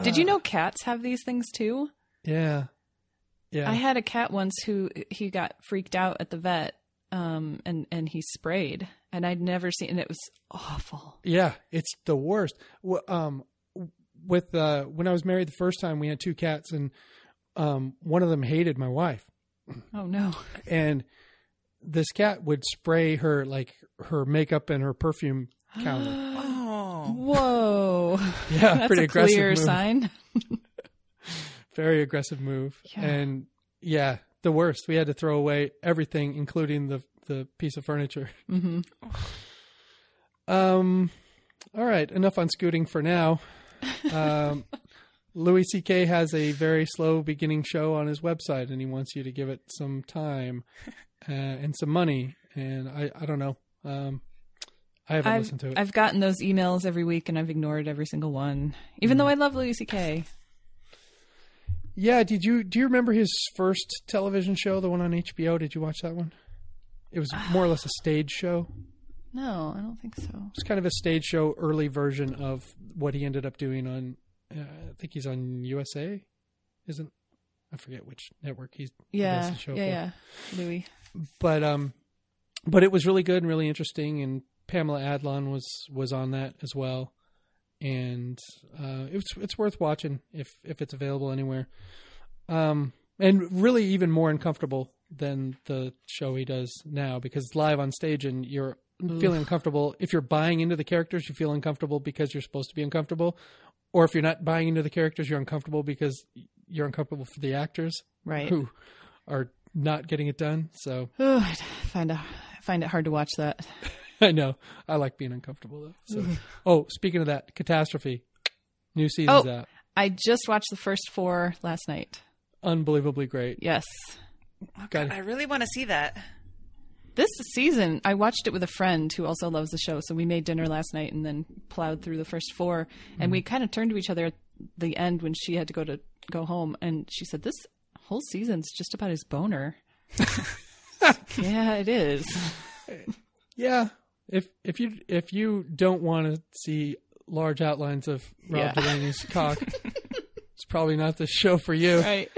A: Did you know cats have these things too?
B: Yeah, yeah.
A: I had a cat once who he got freaked out at the vet, um, and and he sprayed, and I'd never seen, and it was awful.
B: Yeah, it's the worst. Um, with uh, when I was married the first time, we had two cats, and um, one of them hated my wife.
A: Oh no.
B: and this cat would spray her like her makeup and her perfume counter.
C: Oh.
A: Whoa.
B: Yeah,
A: That's
B: pretty
A: a
B: aggressive
A: clear
B: move.
A: sign.
B: Very aggressive move.
A: Yeah.
B: And yeah, the worst. We had to throw away everything, including the the piece of furniture.
A: hmm
B: Um, all right, enough on scooting for now. Um, Louis C.K. has a very slow beginning show on his website, and he wants you to give it some time uh, and some money. And I, I don't know. Um, I haven't
A: I've
B: listened to it.
A: I've gotten those emails every week, and I've ignored every single one, even
B: Mm.
A: though I love Louis C.K.
B: Yeah, did you do you remember his first television show, the one on HBO? Did you watch that one? It was more or less a stage show.
A: No, I don't think so.
B: It was kind of a stage show, early version of what he ended up doing on. Uh, I think he's on USA, isn't? I forget which network he's.
A: Yeah, yeah,
B: for.
A: yeah. Louis.
B: But um, but it was really good and really interesting, and Pamela Adlon was was on that as well, and uh, it's it's worth watching if if it's available anywhere. Um, and really even more uncomfortable than the show he does now because it's live on stage and you're feeling uncomfortable. If you're buying into the characters, you feel uncomfortable because you're supposed to be uncomfortable, or if you're not buying into the characters, you're uncomfortable because you're uncomfortable for the actors
A: Right.
B: who are not getting it done. So
A: Ooh, I find a, I find it hard to watch that.
B: I know. I like being uncomfortable though. So, oh, speaking of that, catastrophe, new season's
A: Oh.
B: out.
A: I just watched the first four last night.
B: Unbelievably great.
A: Yes.
B: Got
C: I really want to see that.
A: This season, I watched it with a friend who also loves the show. So we made dinner last night and then plowed through the first four. And we mm-hmm. kind of turned to each other at the end when she had to go to go home. And she said, "This whole season's just about his boner." yeah, it is.
B: Yeah. If if you if you don't want to see large outlines of Rob
A: Yeah.
B: Delaney's cock, it's probably not the show for you.
A: Right.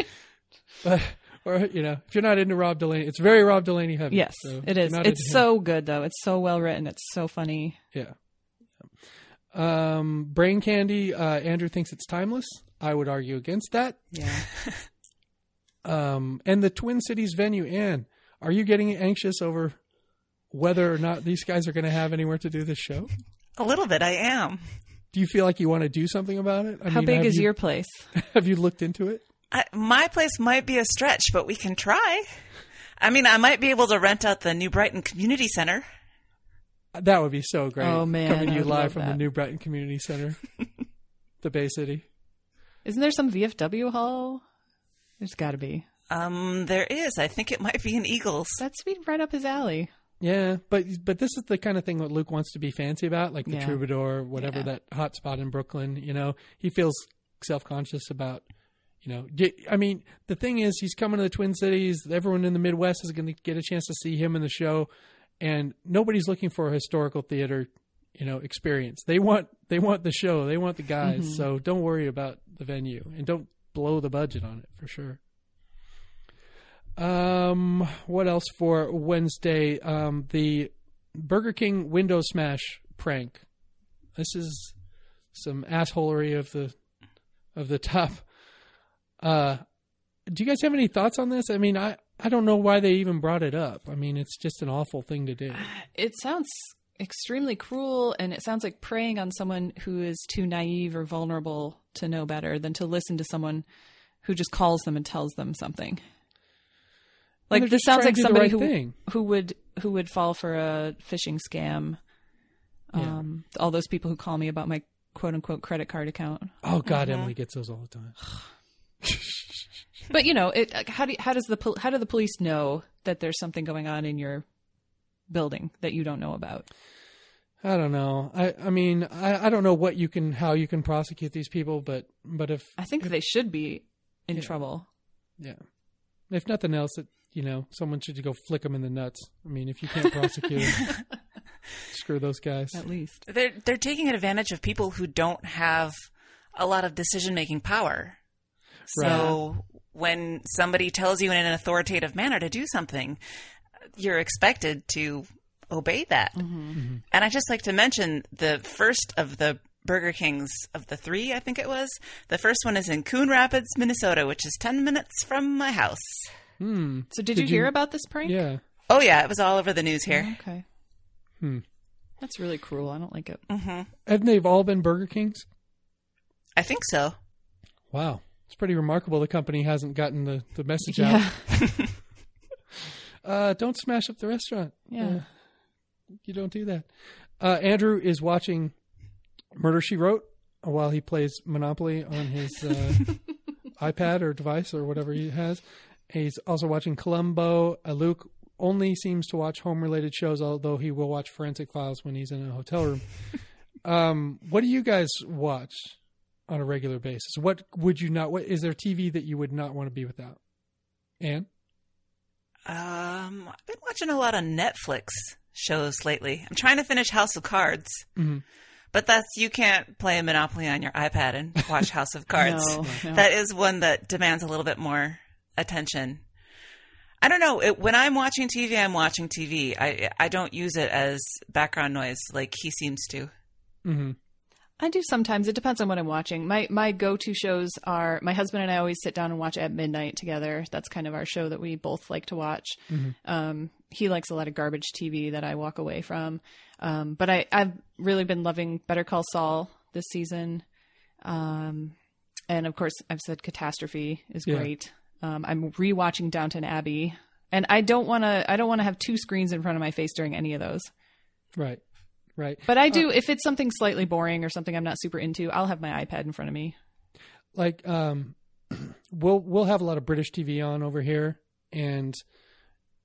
B: But or you know, if you're not into Rob Delaney, it's very Rob Delaney heavy.
A: Yes,
B: So if
A: it
B: you're
A: is.
B: not
A: It's
B: into him-
A: so good though. It's so well written. It's so funny.
B: Yeah. Um, brain candy. Uh, Andrew thinks it's timeless. I would argue against that.
A: Yeah.
B: Um, and the Twin Cities venue. Anne, are you getting anxious over whether or not these guys are going to have anywhere to do this show?
C: A little bit, I am.
B: Do you feel like you want to do something about it? I
A: How
B: mean,
A: big is
B: you-
A: your place?
B: Have you looked into it?
C: I, my place might be a stretch, but we can try. I mean, I might be able to rent out the New Brighton Community Center.
B: That would be so great.
A: Oh, man,
B: coming to
A: I
B: you live
A: love
B: from the. New Brighton Community Center, the Bay City.
A: Isn't there some VFW hall? There's got to be.
C: Um, there is. I think it might be an Eagles.
A: That's be right up his alley.
B: Yeah, but but this is the kind of thing that Luke wants to be fancy about, like the
A: Yeah.
B: Troubadour, whatever
A: Yeah.
B: that hot spot in Brooklyn. You know, he feels self conscious about. You know, I mean, the thing is, he's coming to the Twin Cities. Everyone in the Midwest is going to get a chance to see him in the show, and nobody's looking for a historical theater, you know, experience. They want they want the show. They want the guys.
A: Mm-hmm.
B: So don't worry about the venue and don't blow the budget on it for sure. Um, what else for Wednesday? Um, the Burger King window smash prank. This is some assholery of the of the top. Uh, do you guys have any thoughts on this? I mean, I I don't know why they even brought it up. I mean, it's just an awful thing to do.
A: It sounds extremely cruel, and it sounds like preying on someone who is too naive or vulnerable to know better than to listen to someone who just calls them and tells them something. Like this sounds like
B: to do the
A: somebody
B: right
A: who
B: thing.
A: who would who would fall for a phishing scam.
B: Yeah.
A: Um, all those people who call me about my quote unquote credit card account.
B: Oh God, Emily gets those all the time.
A: But you know, it how do how does the how do the police know that there's something going on in your building that you don't know about?
B: I don't know. I I mean, I I don't know what you can how you can prosecute these people, but but if
A: I think they should be in trouble.
B: yeah, if nothing else, it you know someone should go flick them in the nuts. I mean, if you can't prosecute them, screw those guys.
A: At least.
C: They're they're taking advantage of people who don't have a lot of decision making power. So when somebody tells you in an authoritative manner to do something, you're expected to obey that. And I just like to mention the first of the Burger Kings of the three, I think it was. The first one is in Coon Rapids, Minnesota, which is 10 minutes from my house.
B: Hmm.
A: So did,
B: Did
A: you hear about this prank?
B: Yeah.
C: Oh, yeah, it was all over the news here.
A: Okay.
B: Hmm.
A: That's really cruel. I don't like it.
B: Haven't they all been Burger Kings?
C: I think so.
B: Wow. It's pretty remarkable the company hasn't gotten the, the message
A: Yeah.
B: out. Uh, don't smash up the restaurant.
A: Yeah.
B: Uh, you don't do that. Uh, Andrew is watching Murder She Wrote while he plays Monopoly on his uh, iPad or device or whatever he has. He's also watching Columbo. Uh, Luke only seems to watch home related shows, although he will watch Forensic Files when he's in a hotel room. um, what do you guys watch on a regular basis? What would you not? What is there TV that you would not want to be without? Anne?
C: Um, I've been watching a lot of Netflix shows lately. I'm trying to finish House of Cards,
B: Mhm.
C: but that's you can't play a Monopoly on your iPad and watch House of Cards.
A: No, no.
C: That is one that demands a little bit more attention. I don't know. It, when I'm watching TV, I'm watching TV. I I don't use it as background noise like he seems to.
B: Mm-hmm.
A: I do sometimes. It depends on what I'm watching. My my go to shows are my husband and I always sit down and watch at midnight together. That's kind of our show that we both like to watch. Um, he likes a lot of garbage TV that I walk away from. Um, but I I've really been loving Better Call Saul this season. Um, and of course I've said Catastrophe is
B: Yeah.
A: great. Um, I'm rewatching Downton Abbey, and I don't want to I don't want to have two screens in front of my face during any of those.
B: Right. Right.
A: But I do if it's something slightly boring or something I'm not super into, I'll have my iPad in front of me.
B: like um we'll we'll have a lot of British TV on over here and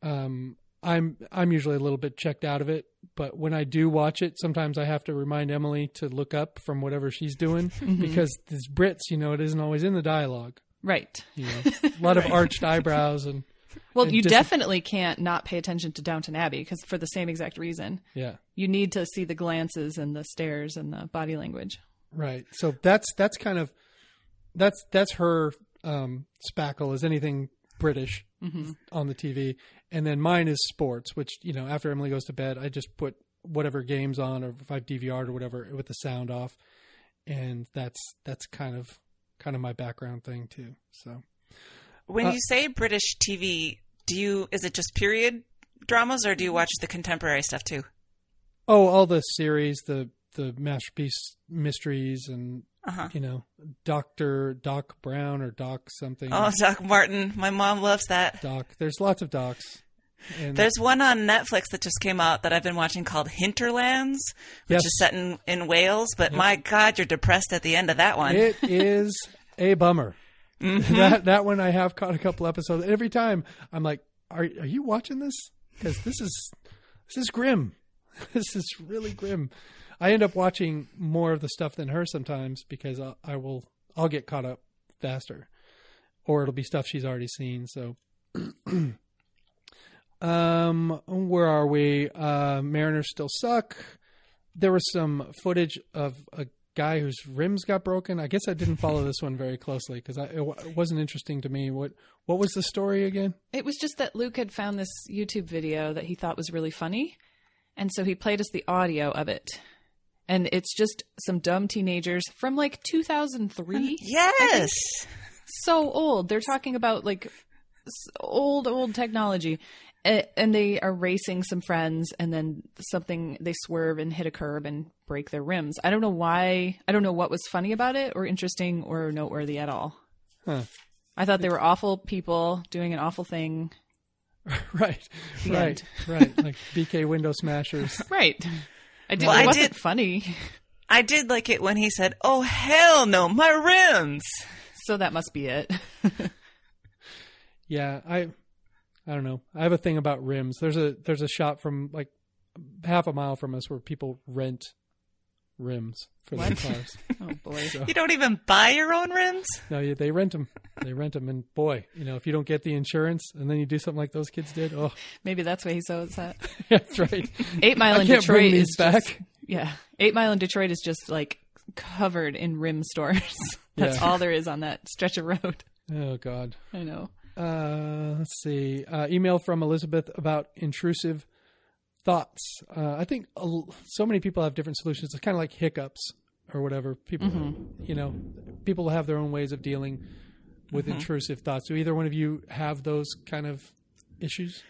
B: um I'm I'm usually a little bit checked out of it, but when I do watch it, sometimes I have to remind Emily to look up from whatever she's doing because these Brits, you know, it isn't always in the dialogue.
A: Right.
B: You know, a lot of arched eyebrows and
A: Well, you
B: dis-
A: definitely can't not pay attention to Downton Abbey because for the same exact reason.
B: yeah,
A: You need to see the glances and the stares and the body language.
B: right. So that's that's kind of that's that's her um spackle is anything British on the TV, and then mine is sports, which you know after Emily goes to bed, I just put whatever games on, or if I've DVR'd or whatever, with the sound off, and that's that's kind of kind of my background thing too. So
C: When
B: Uh,
C: you say British TV, do you is it just period dramas or do you watch the contemporary stuff too?
B: oh, all the series, the the masterpiece mysteries, and
C: Uh-huh.
B: you know Doctor Doc Brown or Doc something.
C: Oh, Doc Martin. My mom loves that.
B: Doc. There's lots of docs. And
C: There's one on Netflix that just came out that I've been watching called Hinterlands, which
B: Yes.
C: is set in, in Wales. But my God, you're depressed at the end of that one.
B: It is a bummer. That that one I have caught a couple episodes. Every time I'm like, "Are are you watching this? Because this is this is grim. this is really grim." I end up watching more of the stuff than her sometimes because I, I will I'll get caught up faster, or it'll be stuff she's already seen. So, um, where are we? Uh, Mariners still suck. There was some footage of a guy whose rims got broken. I guess I didn't follow this one very closely because it, w- it wasn't interesting to me. What what was the story again?
A: It was just that Luke had found this YouTube video that he thought was really funny. And so he played us the audio of it. And it's just some dumb teenagers from like 2003.
C: Yes.
A: so old. They're talking about like old, old technology. A- And they are racing some friends, and then something they swerve and hit a curb and break their rims. I don't know why. I don't know what was funny about it, or interesting, or noteworthy at all.
B: Huh.
A: I thought they were awful people doing an awful thing.
B: Right,
A: The
B: right, right. Like BK window smashers.
A: Right. I did.
C: Well,
A: it
C: I
A: wasn't
C: did-
A: funny,
C: I did like it when he said, "Oh hell no, my rims."
A: so that must be it.
B: Yeah, I, I don't know. I have a thing about rims. There's a there's a shop from like half a mile from us where people rent rims for their cars.
A: oh boy.
C: You don't even buy your own rims.
B: no, yeah, they rent them. They rent them, and boy, you know, if you don't get the insurance and then you do something like those kids did, oh,
A: Maybe that's why he's so upset.
B: that's right.
A: Eight Mile
B: I
A: in
B: can't
A: Detroit
B: bring
A: is
B: back.
A: Just, yeah, Eight Mile in Detroit is just like covered in rim stores. That's
B: Yeah.
A: all there is on that stretch of road.
B: Oh God.
A: I know.
B: Uh, let's see. Uh, email from Elizabeth about intrusive thoughts. Uh, I think so many people have different solutions. It's kind of like hiccups or whatever. People, you know, people have their own ways of dealing with intrusive thoughts. Do either one of you have those kind of issues?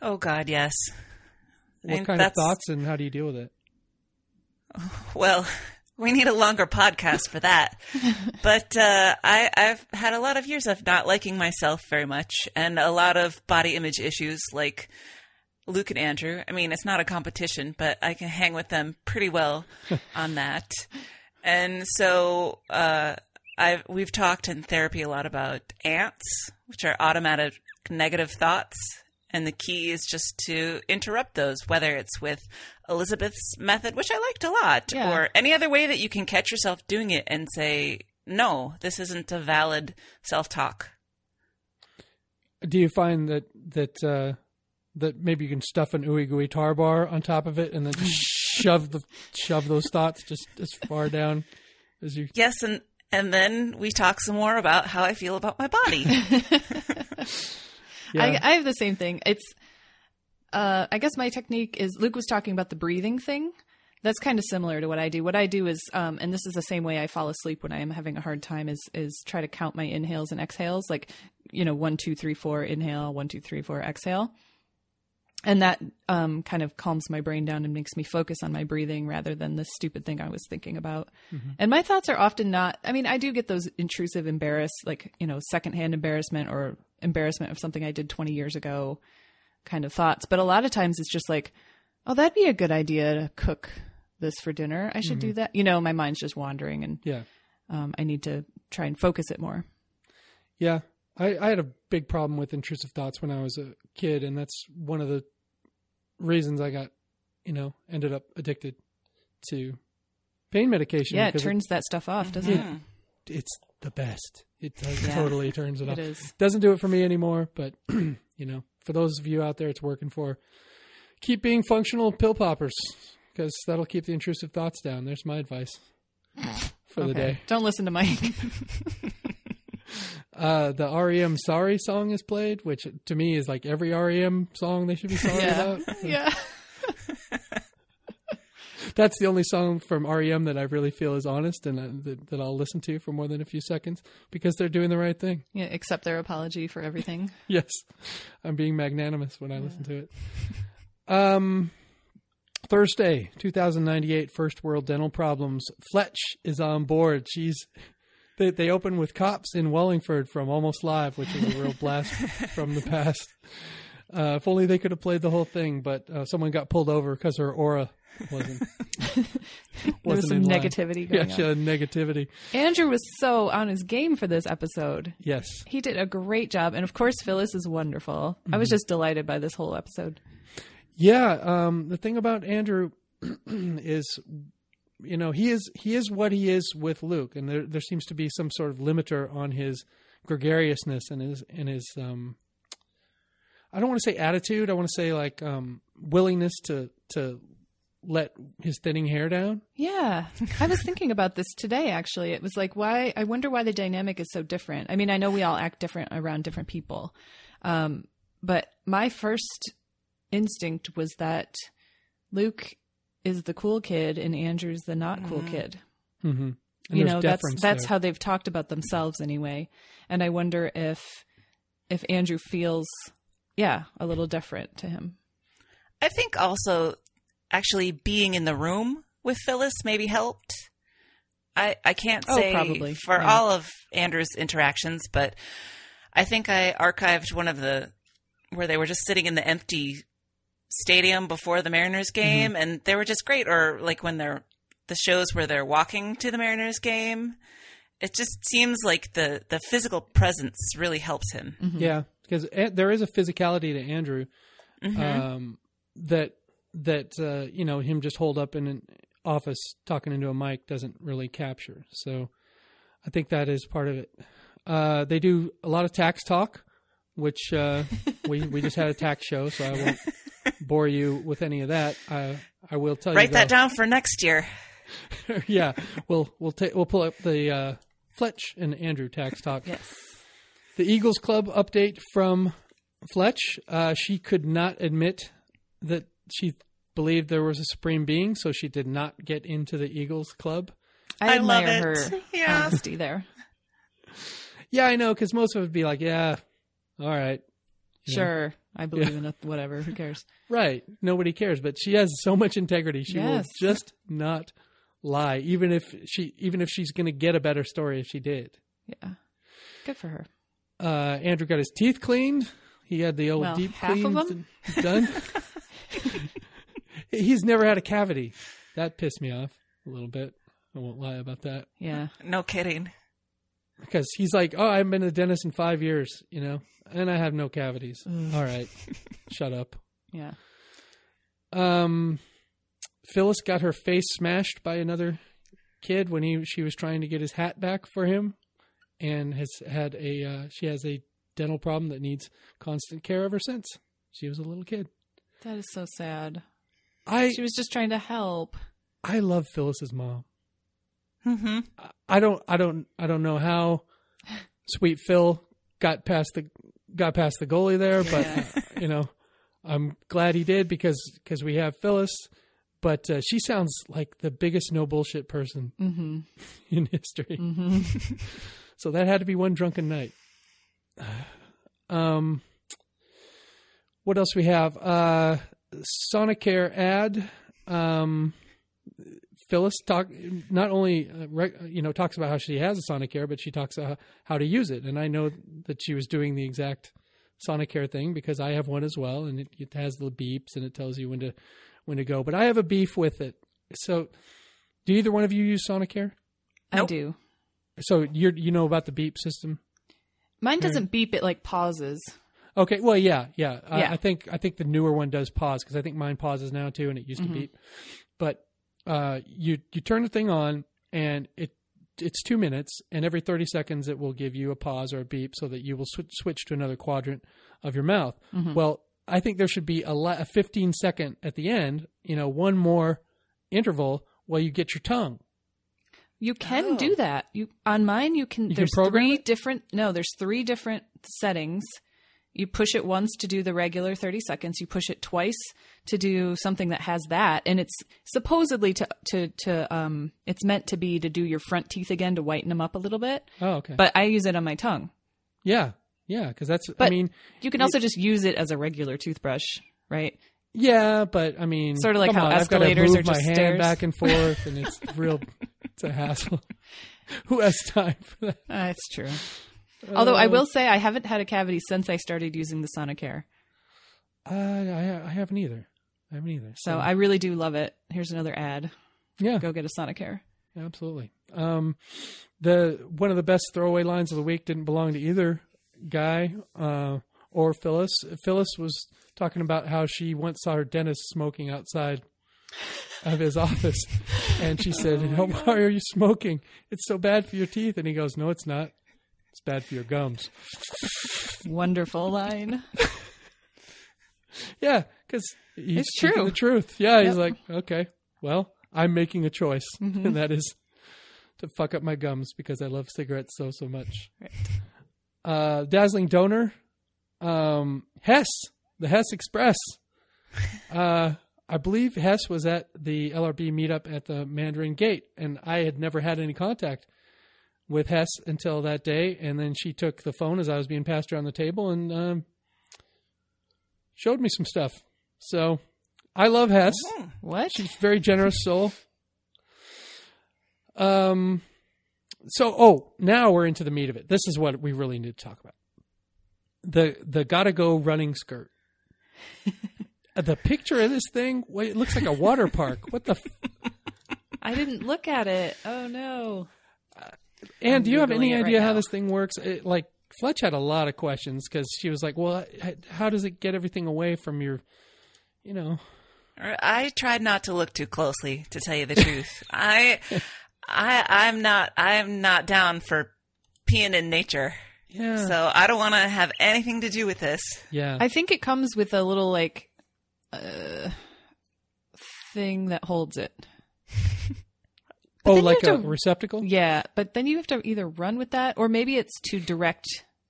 C: Oh God, yes.
B: What
C: And
B: kind of thoughts and how do you deal with it?
C: Well, we need a longer podcast for that. but uh, I, I've had a lot of years of not liking myself very much, and a lot of body image issues, like Luke and Andrew. I mean, it's not a competition, but I can hang with them pretty well on that. And so uh, I've we've talked in therapy a lot about ants, which are automatic negative thoughts. And the key is just to interrupt those, whether it's with Elizabeth's method, which I liked a lot,
A: Yeah.
C: or any other way that you can catch yourself doing it and say, no, this isn't a valid self talk.
B: Do you find that that uh, that maybe you can stuff an ooey gooey tar bar on top of it and then just shove the shove those thoughts just as far down as you
C: Yes, and, and then we talk some more about how I feel about my body.
B: Yeah.
A: I, I have the same thing. It's, uh, I guess my technique is Luke was talking about the breathing thing. That's kind of similar to what I do. What I do is, um, and this is the same way I fall asleep when I am having a hard time, is is try to count my inhales and exhales, like you know, one, two, three, four, inhale, one, two, three, four, exhale, and that um, kind of calms my brain down and makes me focus on my breathing rather than the stupid thing I was thinking about. And my thoughts are often not. I mean, I do get those intrusive, embarrassed, like you know, secondhand embarrassment or embarrassment of something I did twenty years ago, kind of thoughts. But a lot of times it's just like, oh, that'd be a good idea to cook this for dinner. I should do that. You know, my mind's just wandering, and
B: yeah
A: um, I need to try and focus it more.
B: Yeah, I, I had a big problem with intrusive thoughts when I was a kid, and that's one of the reasons I got, you know, ended up addicted to pain medication.
A: Yeah, it turns that stuff off, doesn't it?
B: it's the best. It does,
A: Yeah.
B: totally turns it,
A: It
B: off. Doesn't do it for me anymore, but you know, for those of you out there, it's working for. Keep being functional pill poppers because that'll keep the intrusive thoughts down. There's my advice for the day.
A: Don't listen to Mike.
B: Uh, the REM "Sorry" song is played, which to me is like every REM song they should be sorry
A: yeah,
B: about.
A: yeah.
B: That's the only song from REM that I really feel is honest and uh, that, that I'll listen to for more than a few seconds because they're doing the right thing.
A: Yeah, accept their apology for everything.
B: Yes, I'm being magnanimous when I listen to it. Um, Thursday, 2098, First World Dental Problems. Fletch is on board. She's they they open with cops in Wallingford from Almost Live, which is a real blast from the past. Uh, if only they could have played the whole thing, but uh, someone got pulled over because her aura wasn't.
A: There was
B: wasn't
A: some negativity
B: Yeah,
A: going
B: she
A: on.
B: had negativity.
A: Andrew was so on his game for this episode.
B: Yes.
A: He did a great job, and of course, Phyllis is wonderful. I
B: Mm-hmm.
A: was just delighted by this whole episode.
B: Yeah, um, the thing about Andrew is, you know, he is he is what he is with Luke, and there there seems to be some sort of limiter on his gregariousness and his and his um, I don't want to say attitude. I want to say like um, willingness to to let his thinning hair down.
A: Yeah, I was thinking about this today. Actually, it was like, why? I wonder why the dynamic is so different. I mean, I know we all act different around different people, um, but my first instinct was that Luke is the cool kid and Andrew's the not cool kid.
B: Mm-hmm.
A: You know, that's that's
B: there.
A: how they've talked about themselves anyway. And I wonder if if Andrew feels yeah, a little different to him.
C: I think also actually being in the room with Phyllis maybe helped. I I can't
A: Oh,
C: say
A: probably,
C: for
A: yeah.
C: all of Andrew's interactions, but I think I archived one of the where they were just sitting in the empty stadium before the Mariners
A: Mm-hmm.
C: game and they were just great or like when they're the shows where they're walking to the Mariners game. It just seems like the the physical presence really helps him.
A: Mm-hmm.
B: Yeah, because there is a physicality to Andrew um, that that uh, you know him just hold up in an office talking into a mic doesn't really capture. So I think that is part of it. Uh, they do a lot of tax talk, which uh, we we just had a tax show, so I won't bore you with any of that. I I will tell
C: Write
B: you
C: Write
B: that
C: down for next year.
B: yeah, we'll we'll take we'll pull up the uh, Fletch and Andrew tax talk.
A: Yes.
B: The Eagles Club update from Fletch. Uh, she could not admit that she believed there was a supreme being, so she did not get into the Eagles Club.
A: I,
C: I love
A: admire
C: it.
A: her
C: Yeah.
A: honesty there.
B: Yeah, I know, because most of it would be like, yeah, all right, Yeah.
A: Sure. I believe in it, whatever. Who cares?
B: right. Nobody cares, but she has so much integrity. She
A: Yes.
B: will just not lie, even if she even if she's going to get a better story if she did.
A: Yeah. Good for her.
B: Uh, Andrew got his teeth cleaned. He had the old
A: Well,
B: deep
A: half of
B: clean done. He's never had a cavity. That pissed me off a little bit. I won't lie about that
A: Yeah.
C: No kidding.
B: because he's like, "Oh, I haven't been to the dentist in five years," you know, and I have no cavities. All right, shut up.
A: Yeah.
B: Um, Phyllis got her face smashed by another kid when he she was trying to get his hat back for him, and has had a uh, she has a dental problem that needs constant care ever since she was a little kid.
A: That is so sad.
B: I
A: She was just trying to help.
B: I love Phyllis's mom.
C: Mm-hmm.
B: I don't I don't I don't know how sweet Phil got past the got past the goalie there, but
A: Yeah.
B: you know, I'm glad he did because because we have Phyllis. But uh, she sounds like the biggest no bullshit person
A: Mm-hmm.
B: in history.
A: Mm-hmm.
B: So that had to be one drunken night. Um, what else we have? Uh, Sonicare ad. Um, Phyllis talk not only uh, you know talks about how she has a Sonicare, but she talks about how to use it. And I know that she was doing the exact Sonicare thing because I have one as well, and it, it has the beeps and it tells you when to when to go. But I have a beef with it. So, do either one of you use Sonicare?
A: I
C: Nope.
A: do.
B: So you you know about the beep system?
A: Mine doesn't beep. It like pauses.
B: Okay, well, yeah, yeah. I,
A: Yeah.
B: I think I think the newer one does pause because I think mine pauses now too, and it used
A: Mm-hmm.
B: to beep. But uh, you you turn the thing on, and it it's two minutes, and every thirty seconds it will give you a pause or a beep, so that you will switch switch to another quadrant of your mouth.
A: Mm-hmm.
B: Well, I think there should be a, la- a fifteen second at the end. You know, one more interval while you get your tongue.
A: You can
C: Oh.
A: do that. You on mine. You can.
B: You
A: there's
B: program
A: three
B: it?
A: different. No, there's three different settings. You push it once to do the regular 30 seconds. You push it twice to do something that has that, and it's supposedly to to to um. It's meant to be to do your front teeth again to whiten them up a little bit.
B: Oh, okay.
A: But I use it on my tongue.
B: yeah, yeah, because that's. I mean,
A: You can also just use it as a regular toothbrush, right?
B: Yeah, but I mean,
A: Sort of like how
B: on, I've got to
A: escalators
B: move
A: are
B: my
A: just
B: hand
A: stairs.
B: back and forth, and it's real. It's a hassle. Who has time for that?
A: Uh, it's true. Although I will say I haven't had a cavity since I started using the Sonicare.
B: Uh, I, I haven't either. I haven't either.
A: So I really do love it. Here's another ad.
B: yeah,
A: Go get a Sonicare.
B: absolutely. Um, the one of the best throwaway lines of the week didn't belong to either guy uh, or Phyllis. Phyllis was talking about how she once saw her dentist smoking outside of his office, and she said,
A: Oh
B: "Why are you smoking? It's so bad for your teeth." And he goes, "No, it's not. It's bad for your gums."
A: Wonderful line.
B: Yeah, because he's
A: It's true.
B: The truth. Yeah, he's like, okay, well, I'm making a choice,
A: Mm-hmm.
B: and that is to fuck up my gums because I love cigarettes so so much.
A: Right.
B: Uh, dazzling donor, um, Hess, the Hess Express. Uh, I believe Hess was at the LRB meetup at the Mandarin Gate, and I had never had any contact with Hess until that day. And then she took the phone as I was being passed around the table and um, showed me some stuff. So I love Hess.
A: What?
B: She's a very generous soul. Um, so oh, now we're into the meat of it. This is what we really need to talk about. The the gotta go running skirt. the picture of this thing, wait, it looks like a water park. What the? F-
A: I didn't look at it. Oh no.
B: Uh, and
A: I'm
B: do you have any
A: Googling it right
B: idea how
A: now.
B: this thing works? It, like Fletch had a lot of questions because she was like, "Well, how does it get everything away from your, you know?"
C: I tried not to look too closely, to tell you the truth. I, I, I'm not, I'm not down for peeing in nature.
B: Yeah,
C: So I don't want to have anything to do with this.
B: yeah.
A: I think it comes with a little like uh, thing that holds it.
B: oh, like a
A: to-
B: receptacle.
A: Yeah, but then you have to either run with that or maybe it's to direct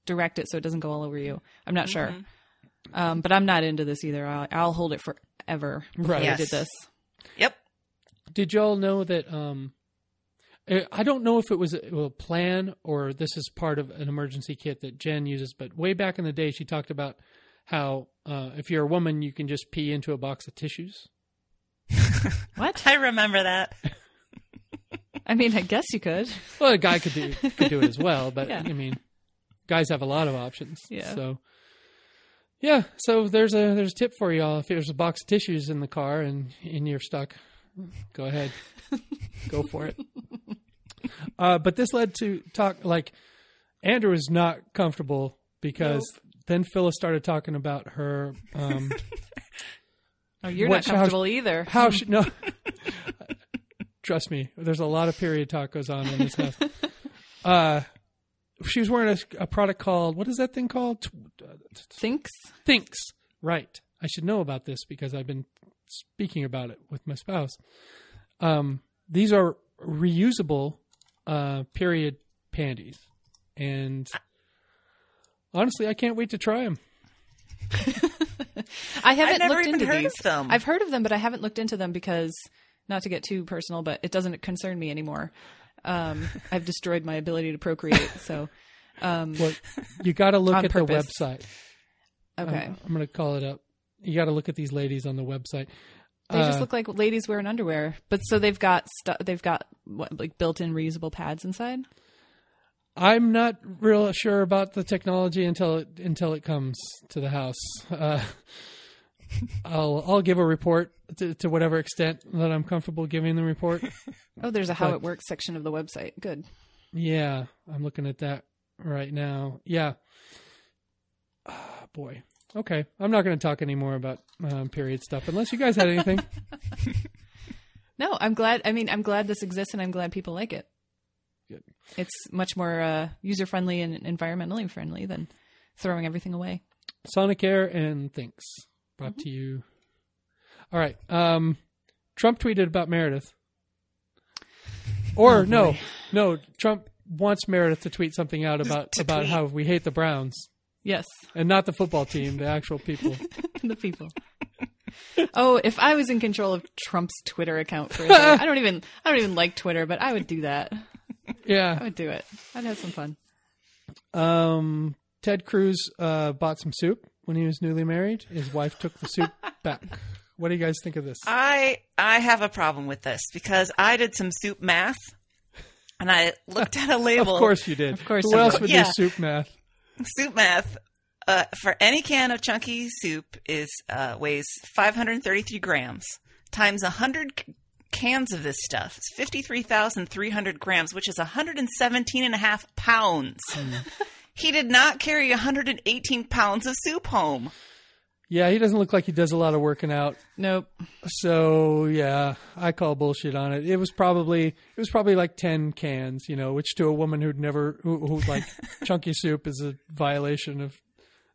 A: direct it so it doesn't go all over you. I'm not sure. Um, but I'm not into this either. I'll, I'll hold it forever. before
B: Right.
A: I did this.
C: Yep.
B: Did y'all know that? Um, eh, I don't know if it was a, a plan or this is part of an emergency kit that Jen uses, but way back in the day, she talked about how uh, if you're a woman, you can just pee into a box of tissues.
A: What?
C: I remember that.
A: I mean, I guess you could.
B: Well, a guy could do could do it as well, but
A: Yeah.
B: I mean, guys have a lot of options.
A: Yeah.
B: So, yeah. So there's a there's a tip for y'all. If there's a box of tissues in the car and and you're stuck, go ahead, go for it. Uh, but this led to talk like Andrew was not comfortable because then Phyllis started talking about her um,
A: Oh, you're
B: What-
A: not
B: how-
A: comfortable either.
B: how she no. Trust me, there's a lot of period talk goes on in this house. Uh, she was wearing a, a product called what is that thing called? T-
A: Thinks.
B: Thinks. Right. I should know about this because I've been speaking about it with my spouse. Um, these are reusable uh, period panties, and honestly, I can't wait to try them.
A: I haven't
C: I've never
A: looked
C: even
A: into
C: heard
A: these.
C: of them.
A: I've heard of them, but I haven't looked into them because, not to get too personal, but it doesn't concern me anymore. Um, I've destroyed my ability to procreate. So, um,
B: Well, you got to look at
A: purpose.
B: the website.
A: okay.
B: I'm, going to call it up. You got to look at these ladies on the website.
A: They just
B: Uh,
A: look like ladies wearing underwear, but so they've got stu- they've got what like built-in reusable pads inside.
B: I'm not real sure about the technology until it until it comes to the house. Uh, I'll I'll give a report to, to whatever extent that I'm comfortable giving the report.
A: Oh, there's a how
B: But-
A: it works section of the website. Good.
B: Yeah, I'm looking at that right now. Yeah. Ah, boy. Okay, I'm not going to talk anymore about um, period stuff unless you guys had anything.
A: No, I'm glad. I mean, I'm glad this exists, and I'm glad people like it. It's much more uh, user friendly and environmentally friendly than throwing everything away.
B: Sonic Air and Thinks brought to you. All right. Um, Trump tweeted about Meredith. Or
A: Oh,
B: no, no. Trump wants Meredith to tweet something out about about
C: tweet.
B: how we hate the Browns
A: Yes,
B: and not the football team, the actual people.
A: the people. oh, if I was in control of Trump's Twitter account for a day, I don't even I don't even like Twitter, but I would do that. I would do it. I'd have some fun.
B: Um, Ted Cruz uh, bought some soup when he was newly married. His wife took the soup back. What do you guys think of this?
C: I I have a problem with this because I did some soup math, and I looked at a label.
B: Of course you did.
A: Of course
B: Who else would
C: Yeah.
B: do soup math?
C: soup math. Uh, for any can of chunky soup is uh, weighs 533 grams times 100 c- cans of this stuff. It's 53,300 grams, which is 117 and a half pounds. Hmm. he did not carry 118 pounds of soup home.
B: Yeah, he doesn't look like he does a lot of working out.
A: Nope.
B: So yeah, I call bullshit on it. It was probably it was probably like ten cans, you know, which to a woman who'd never who, who like chunky soup is a violation of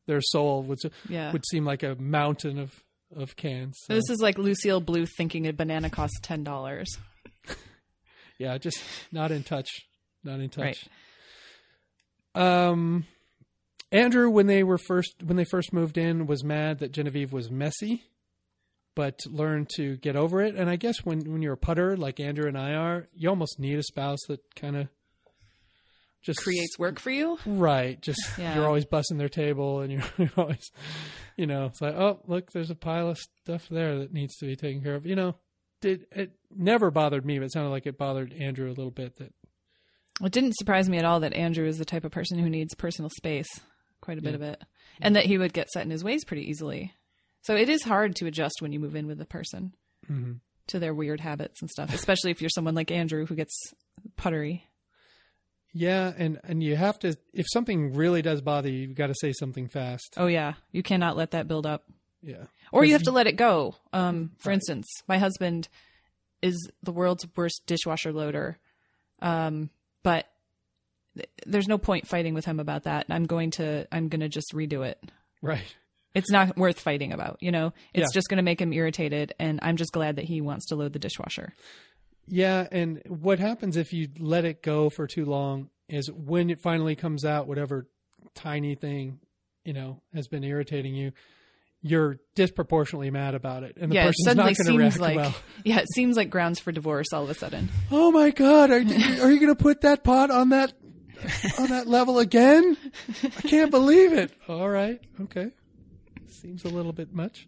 B: their soul, which
A: Yeah.
B: would seem like a mountain of of cans. So,
A: This is like Lucille Bluth thinking a banana costs ten dollars.
B: yeah, just not in touch, not in touch.
A: Right.
B: Um, Andrew, when they were first when they first moved in, was mad that Genevieve was messy. but learned to get over it. And I guess when when you're a putter like Andrew and I are, you almost need a spouse that kind of just
A: Creates work for you.
B: Right. Just
A: Yeah.
B: you're always busting their table and you're, you're always, you know, it's like, oh, look, there's a pile of stuff there that needs to be taken care of. You know, did it never bothered me, but it sounded like it bothered Andrew a little bit that,
A: It didn't surprise me at all that Andrew is the type of person who needs personal space, quite a bit of it, and that he would get set in his ways pretty easily. So it is hard to adjust when you move in with a person mm-hmm. to their weird habits and stuff, especially if you're someone like Andrew who gets puttery.
B: Yeah. And, and you have to, if something really does bother you, you've got to say something fast.
A: Oh yeah, you cannot let that build up.
B: Yeah.
A: Or you have to let it go. Um, for instance, my husband is the world's worst dishwasher loader. Um, but th- there's no point fighting with him about that. I'm going to I'm going to just redo it.
B: Right.
A: It's not worth fighting about, you know. It's
B: Yeah.
A: just going to make him irritated and I'm just glad that he wants to load the dishwasher.
B: Yeah, and what happens if you let it go for too long is when it finally comes out, whatever tiny thing, you know, has been irritating you, you're disproportionately mad about it, and the
A: yeah, it
B: person's
A: suddenly
B: not going to
A: seems
B: react
A: like
B: well.
A: yeah, it seems like grounds for divorce all of a sudden.
B: Oh my God, are, you- are you going to put that pot on that on that level again? I can't believe it. All right, okay, seems a little bit much.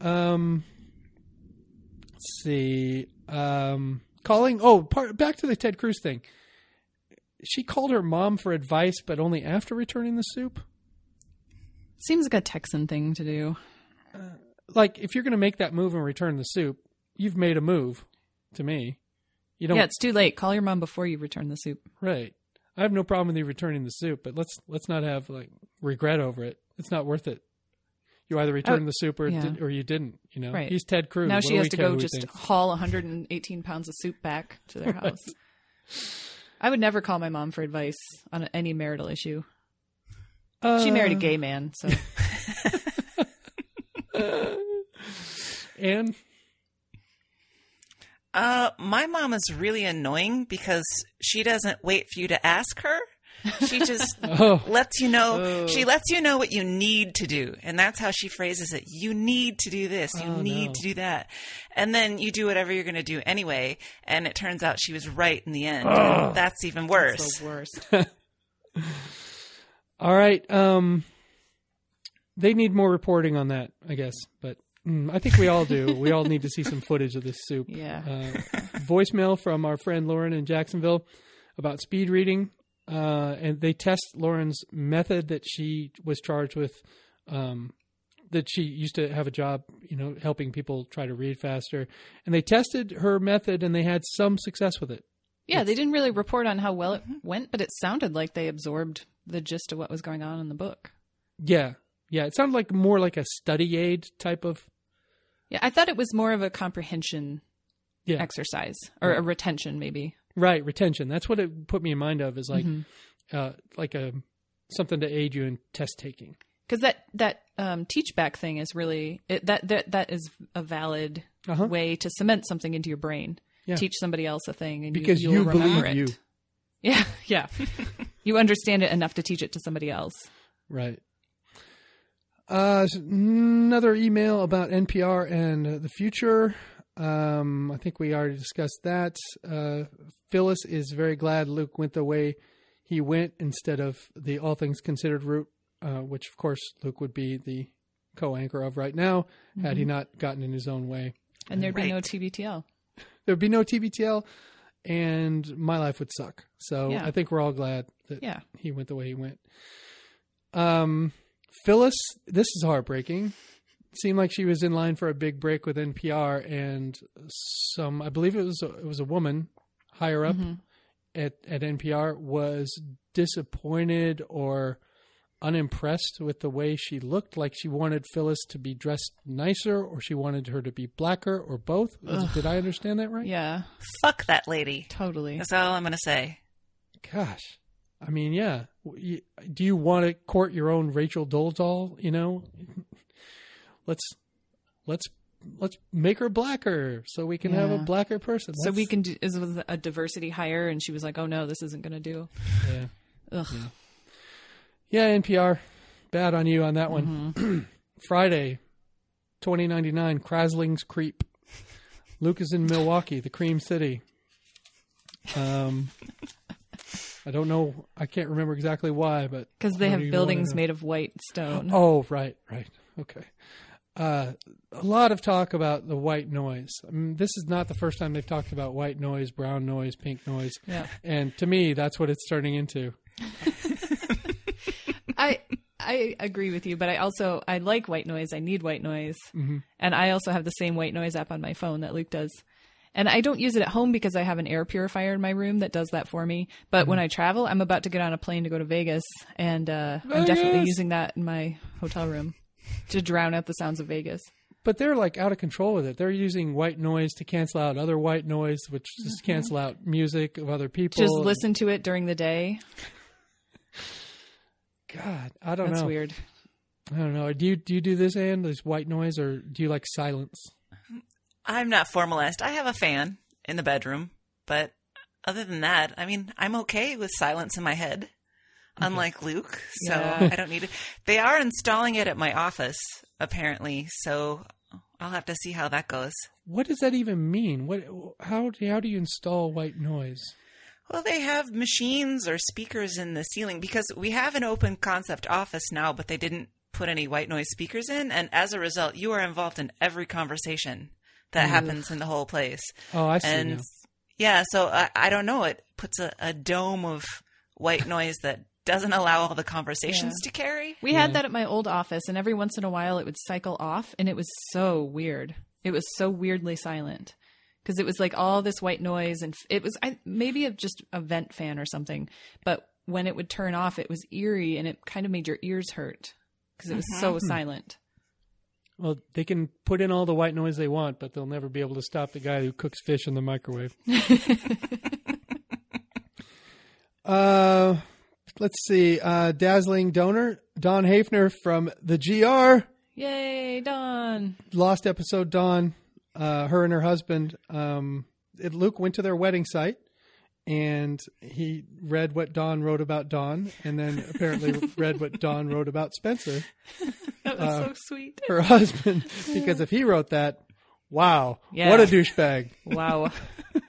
B: Um, let's see. Um, calling. Oh, part, back to the Ted Cruz thing. She called her mom for advice, but only after returning the soup.
A: Seems like a Texan thing to do.
B: Like, if you're going to make that move and return the soup, you've made a move. To me, you don't.
A: Yeah, it's too late. Call your mom before you return the soup.
B: Right. I have no problem with you returning the soup, but let's let's not have like regret over it. It's not worth it. You either returned
A: Oh,
B: the soup or
A: yeah.
B: did, or you didn't. You know,
A: Right.
B: he's Ted Cruz.
A: Now
B: What
A: she has to go just
B: thinks?
A: haul 118 pounds of soup back to their house. I would never call my mom for advice on any marital issue. She married a
B: Uh,
A: gay man, so
B: and
C: Uh, my mom is really annoying because she doesn't wait for you to ask her. She just
B: oh,
C: lets you know.
A: Oh.
C: She lets you know what you need to do, and that's how she phrases it. You need to do this. You
B: Oh,
C: need
B: no.
C: to do that, and then you do whatever you're going to do anyway. And it turns out she was right in the end. That's even worse.
A: it's the worst.
B: all right. Um, they need more reporting on that, I guess. But mm, I think we all do. we all need to see some footage of this soup.
A: Yeah.
B: uh, voicemail from our friend Lauren in Jacksonville about speed reading. Uh, and they test Lauren's method that she was charged with, um, that she used to have a job, you know, helping people try to read faster. And they tested her method and they had some success with it.
A: Yeah, they didn't really report on how well it went, but it sounded like they absorbed the gist of what was going on in the book.
B: Yeah. Yeah. It sounded like more like a study aid type of.
A: Yeah, I thought it was more of a comprehension
B: Yeah.
A: exercise or a retention, maybe.
B: Right. Retention. That's what it put me in mind of is like,
A: Mm-hmm.
B: uh, like a, something to aid you in test taking.
A: because that that um, teach back thing is really it, that that that is a valid
B: Uh-huh.
A: way to cement something into your brain.
B: Yeah.
A: Teach somebody else a thing, and
B: Because
A: you,
B: you believe
A: it.
B: you.
A: Yeah, yeah. you understand it enough to teach it to somebody else.
B: Right. Uh, another email about NPR and uh, the future. Um, I think we already discussed that. Uh, Phyllis is very glad Luke went the way he went instead of the All Things Considered route, uh, which of course Luke would be the co-anchor of right now had he not gotten in his own way.
A: And there'd be no
C: Right.
A: TBTL.
B: There'd be no TBTL, and my life would suck. So
A: Yeah.
B: I think we're all glad that
A: Yeah.
B: he went the way he went. Um, Phyllis, this is heartbreaking. Seemed like she was in line for a big break with NPR, and some, I believe it was a, it was a woman higher up mm-hmm. at at NPR was disappointed or unimpressed with the way she looked. Like she wanted Phyllis to be dressed nicer, or she wanted her to be blacker, or both. Did I understand that right?
A: Yeah,
C: Fuck that lady.
A: totally.
C: That's all I'm going to say.
B: Gosh, I mean, yeah. Do you want to court your own Rachel Dolezal? You know, let's let's let's make her blacker so we can have a blacker person.
A: So we can do is a diversity hire, and she was like, "Oh no, this isn't going to do."
B: yeah,
A: Ugh.
B: yeah. NPR, bad on you on that one.
A: Mm-hmm.
B: Friday, twenty ninety nine. Krasling's Creep. Luke is in Milwaukee, the Cream City. Um, I don't know. I can't remember exactly why, but
A: Because they have buildings made of white stone.
B: Oh, right, right. Okay. Uh, a lot of talk about the white noise. I mean, this is not the first time they've talked about white noise, brown noise, pink noise.
A: Yeah.
B: And to me, that's what it's turning into.
A: I I agree with you, but I also I like white noise. I need white noise,
B: Mm-hmm.
A: and I also have the same white noise app on my phone that Luke does. And I don't use it at home because I have an air purifier in my room that does that for me. But
B: Mm-hmm.
A: when I travel, I'm about to get on a plane to go to Vegas, and uh, I'm definitely using that in my hotel room to drown out the sounds of Vegas.
B: But they're like out of control with it. They're using white noise to cancel out other white noise, which just mm-hmm. cancel out music of other people.
A: Just listen to it during the day.
B: God, I don't
A: That's
B: know.
A: That's weird.
B: I don't know. Do you do you do this, Ann? This white noise, or do you like silence?
C: I'm not formalized. I have a fan in the bedroom, but other than that, I mean, I'm okay with silence in my head. Unlike Luke, so
A: Yeah.
C: I don't need it. They are installing it at my office, apparently, so I'll have to see how that goes.
B: What does that even mean? What? How do how do you install white noise?
C: Well, they have machines or speakers in the ceiling because we have an open concept office now, but they didn't put any white noise speakers in. And as a result, you are involved in every conversation that happens in the whole place.
B: Oh, I see
C: and
B: now.
C: yeah, so I, I don't know. It puts a, a dome of white noise that doesn't allow all the conversations to carry.
A: We had that at my old office, and every once in a while it would cycle off, and it was so weird. It was so weirdly silent because it was like all this white noise, and it was I, maybe a, just a vent fan or something. But when it would turn off, it was eerie, and it kind of made your ears hurt because it was so silent.
B: Well, they can put in all the white noise they want, but they'll never be able to stop the guy who cooks fish in the microwave. uh, let's see. Uh, dazzling donor Dawn Hafner from the GR.
A: Yay, Dawn!
B: Lost episode. Dawn, uh, her and her husband. Um, it, Luke went to their wedding site. And he read what Don wrote about Don, and then apparently read what Don wrote about Spencer.
A: That was so sweet.
B: her husband because if he wrote that, wow,
A: Yeah.
B: what a douchebag.
A: Wow.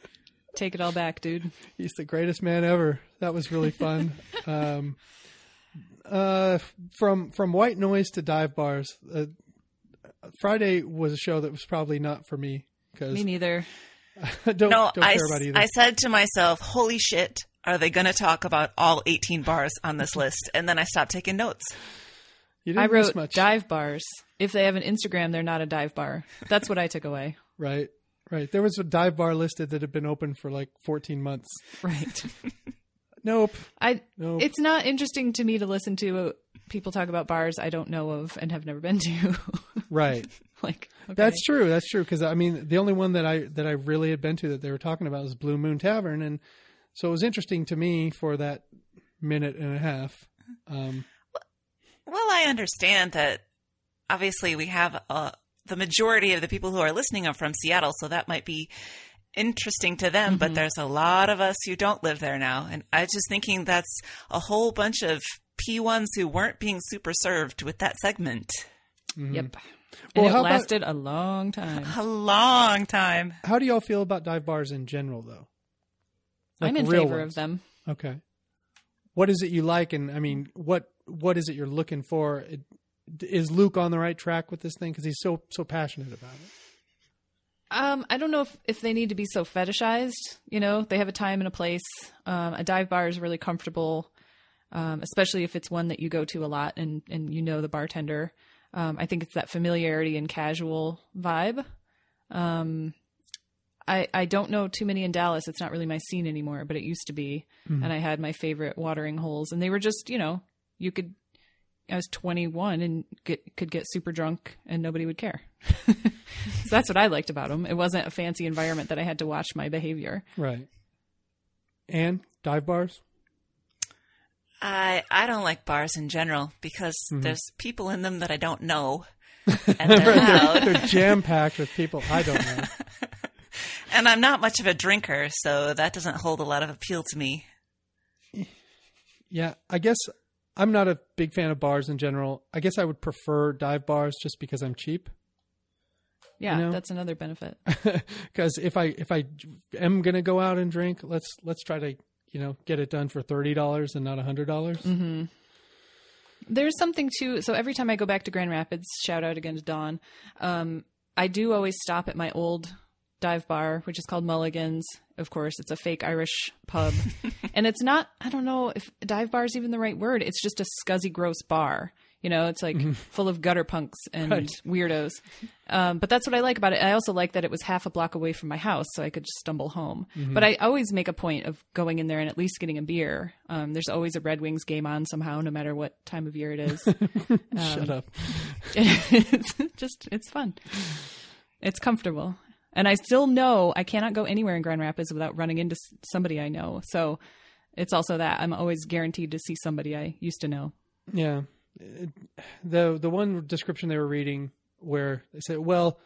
A: Take it all back, dude.
B: He's the greatest man ever. That was really fun. um, uh, from from white noise to dive bars. Uh, Friday was a show that was probably not for me because
A: Me neither.
B: I don't,
C: No,
B: don't
C: I,
B: care about either.
C: I said to myself, holy shit, are they going to talk about all 18 bars on this list? And then I stopped taking notes.
B: you didn't
A: I
B: miss
A: wrote
B: much,
A: dive bars. If they have an Instagram, they're not a dive bar. That's what I took away.
B: right? Right. There was a dive bar listed that had been open for like 14 months.
A: Right.
B: Nope.
A: I
B: Nope.
A: it's not interesting to me to listen to uh, people talk about bars I don't know of and have never been to.
B: Right.
A: like okay.
B: That's true. That's true. Because I mean, the only one that I that I really had been to that they were talking about was Blue Moon Tavern, and so it was interesting to me for that minute and a half. Um,
C: Well, I understand that obviously we have uh, the majority of the people who are listening are from Seattle, so that might be interesting to them, but mm-hmm. there's a lot of us who don't live there now. And I was just thinking that's a whole bunch of P1s who weren't being super served with that segment. Mm-hmm.
A: Yep.
B: Well,
A: and
B: how
A: it
B: about-
A: lasted a long time.
C: A long time.
B: how do y'all feel about dive bars in general, though? Like
A: I'm in favor
B: ones.
A: of them.
B: Okay. What is it you like, and I mean, what what is it you're looking for? Is Luke on the right track with this thing? Because he's so so passionate about it.
A: Um, I don't know if, if they need to be so fetishized. You know, they have a time and a place. Um, a dive bar is really comfortable, um, especially if it's one that you go to a lot and, and you know the bartender. Um, I think it's that familiarity and casual vibe. Um, I I don't know too many in Dallas. It's not really my scene anymore, but it used to be. And I had my favorite watering holes, and they were just you know you could. I was 21 and get, could get super drunk and nobody would care. so that's what I liked about them. It wasn't a fancy environment that I had to watch my behavior.
B: Right. And dive bars.
C: I I don't like bars in general because mm-hmm. there's people in them that I don't know. And they're loud.
B: They're jam packed with people I don't know.
C: And I'm not much of a drinker, so that doesn't hold a lot of appeal to me.
B: Yeah, I guess I'm not a big fan of bars in general. I guess I would prefer dive bars just because I'm cheap.
A: Yeah,
B: know?
A: that's another benefit.
B: Because if I if I am gonna go out and drink, let's let's try to you know get it done for thirty dollars and not a hundred dollars.
A: Mm-hmm. There's something too. So every time I go back to Grand Rapids, shout out again to Dawn. Um, I do always stop at my old dive bar, which is called Mulligan's. Of course, it's a fake Irish pub, and it's not. I don't know if dive bar is even the right word. It's just a scuzzy, gross bar. You know, it's like full of gutter punks and
B: Right.
A: weirdos. Um, but that's what I like about it. I also like that it was half a block away from my house, so I could just stumble home. But I always make a point of going in there and at least getting a beer. Um, there's always a Red Wings game on somehow, no matter what time of year it is.
B: Shut up.
A: it's just it's fun. It's comfortable. And I still know I cannot go anywhere in Grand Rapids without running into somebody I know. So it's also that I'm always guaranteed to see somebody I used to know.
B: Yeah. The the one description they were reading where they said, well,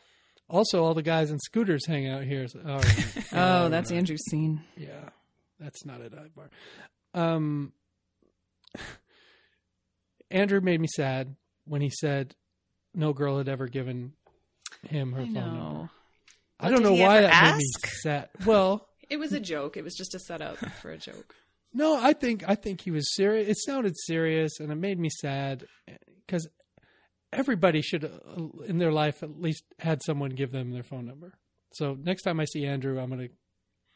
B: also all the guys in scooters hang out here. So, right.
A: Oh, that's Andrew's scene.
B: Yeah, that's not a dive bar. Um, Andrew made me sad when he said no girl had ever given him her
A: I
B: phone number.
A: Know.
B: I don't
C: did
B: know
C: he
B: why
C: ever
B: that made me sad. Well,
A: It was a joke. It was just a setup for a joke.
B: no, I think I think he was serious. It sounded serious, and it made me sad because everybody should, uh, in their life, at least had someone give them their phone number. So next time I see Andrew, I'm gonna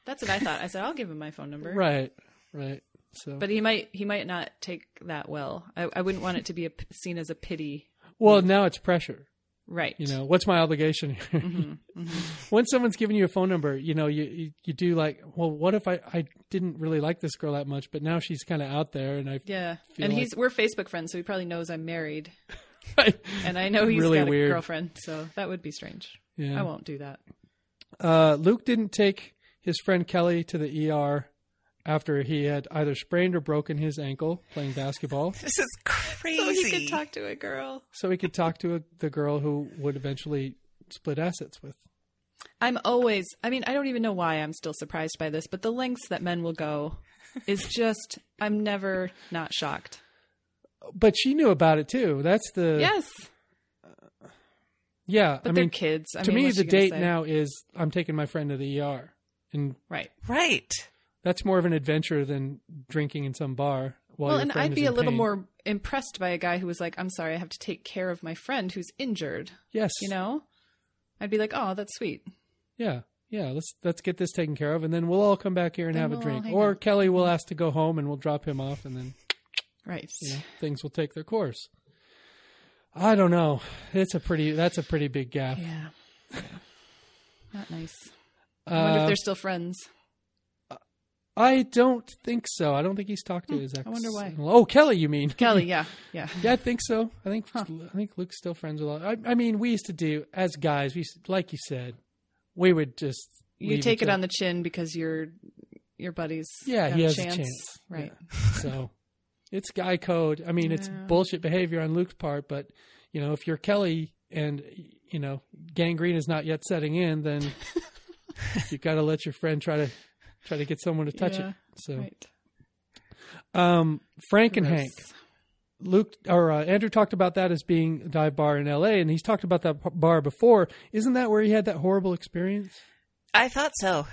A: That's what I thought. I said I'll give him my phone number.
B: right, right. So,
A: But he might he might not take that well. I, I wouldn't want it to be a, p- seen as a pity.
B: well, now it's pressure.
A: Right.
B: You know, what's my obligation here?
A: Mm-hmm,
B: when someone's giving you a phone number, you know, you, you you do like, well, what if I I didn't really like this girl that much, but now she's kind of out there, and I
A: Yeah. And
B: like-
A: he's we're Facebook friends, so he probably knows I'm married.
B: yeah.
A: And I know he's
B: Really
A: got a
B: weird.
A: girlfriend, so that would be strange. Yeah. I won't do that.
B: Uh, Luke didn't take his friend Kelly to the ER after he had either sprained or broken his ankle playing basketball,
C: This is crazy.
A: So he could talk to a girl.
B: so he could talk to a, the girl who would eventually split assets with.
A: I'm always I mean, I don't even know why I'm still surprised by this, but the lengths that men will go is just I'm never not shocked.
B: But she knew about it too. That's the
A: Yes.
B: yeah.
A: But
B: I
A: they're
B: mean,
A: kids. I
B: to
A: mean,
B: me, the date
A: say?
B: now is I'm taking my friend to the ER, and
A: Right.
C: right.
B: That's more of an adventure than drinking in some bar. While
A: well, and I'd be a little
B: pain.
A: more impressed by a guy who was like, "I'm sorry, I have to take care of my friend who's injured."
B: yes,
A: You know, I'd be like, "Oh, that's sweet."
B: yeah, yeah. Let's let's get this taken care of, and then we'll all come back here and
A: Then
B: have a
A: we'll all
B: drink. Or
A: out.
B: Kelly will ask to go home, and we'll drop him off, and then
A: Right.
B: you know, things will take their course. I don't know. It's a pretty. That's a pretty big gap.
A: Yeah. Yeah. Not nice. I wonder
B: Uh,
A: if they're still friends.
B: I don't think so. I don't think he's talked to his ex.
A: Hmm, I wonder why.
B: Oh, Kelly, you mean?
A: Kelly, yeah, yeah.
B: Yeah, I think so. I think I think Luke's still friends with. All, I, I mean, we used to do as guys. We used, like you said, we would just
A: You take it
B: to-
A: on the chin because your your buddies.
B: Yeah, he
A: a
B: has
A: chance.
B: a chance.
A: Right.
B: Yeah. So it's guy code. I mean, it's bullshit behavior on Luke's part, but you know, if you're Kelly and you know gangrene is not yet setting in, then you've got to let your friend try to try to get someone to touch
A: Yeah,
B: it. So,
A: Right.
B: um, Frank and
A: Gross.
B: Hank. Luke or uh, Andrew talked about that as being a dive bar in L.A. and he's talked about that bar before. Isn't that where he had that horrible experience?
C: I thought so.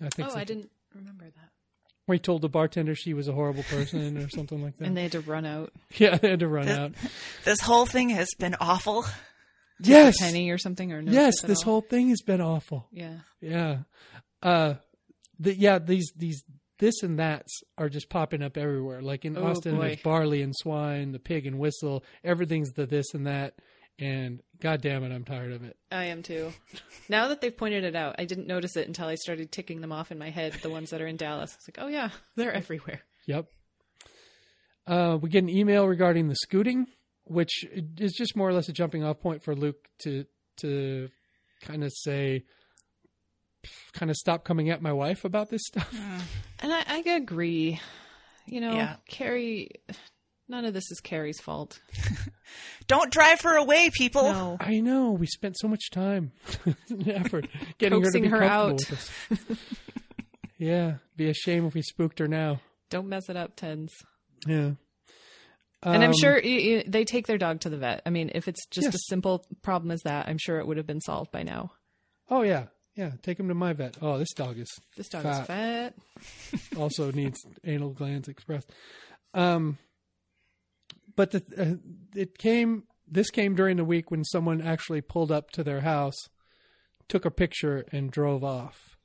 B: I think
A: Oh,
B: so.
A: I didn't remember that.
B: Where he told the bartender she was a horrible person or something like that.
A: And they had to run out.
B: yeah, they had to run out.
C: This whole thing has been awful.
B: Yes,
A: Penny or something or no
B: yes. This
A: all?
B: whole thing has been awful.
A: Yeah.
B: Yeah, uh, the, yeah. These these this and that's are just popping up everywhere. Like in
A: Oh,
B: Austin,
A: boy.
B: there's barley and swine, the pig and whistle. Everything's the this and that. And god damn it, I'm tired of it.
A: I am too. Now that they've pointed it out, I didn't notice it until I started ticking them off in my head, the ones that are in Dallas. It's like, oh yeah, they're everywhere.
B: Yep. Uh, we get an email regarding the scooting, which is just more or less a jumping off point for Luke to to kind of say, kind of stop coming at my wife about this stuff.
A: And I, I agree. You know,
C: Yeah.
A: Carrie, none of this is Carrie's fault.
C: Don't drive her away, people.
A: No.
B: I know we spent so much time and effort getting her to be
A: her
B: comfortable
A: out.
B: with us. yeah, be a shame if we spooked her now.
A: Don't mess it up, tens.
B: Yeah.
A: and I'm
B: Um,
A: sure y- y- they take their dog to the vet. I mean, if it's just
B: Yes.
A: a simple problem as that, I'm sure it would have been solved by now.
B: Oh yeah, yeah. Take him to my vet. Oh, this dog is
A: This dog
B: Fat.
A: is fat.
B: also needs anal glands expressed. Um, but the, uh, it came. This came during the week when someone actually pulled up to their house, took a picture, and drove off.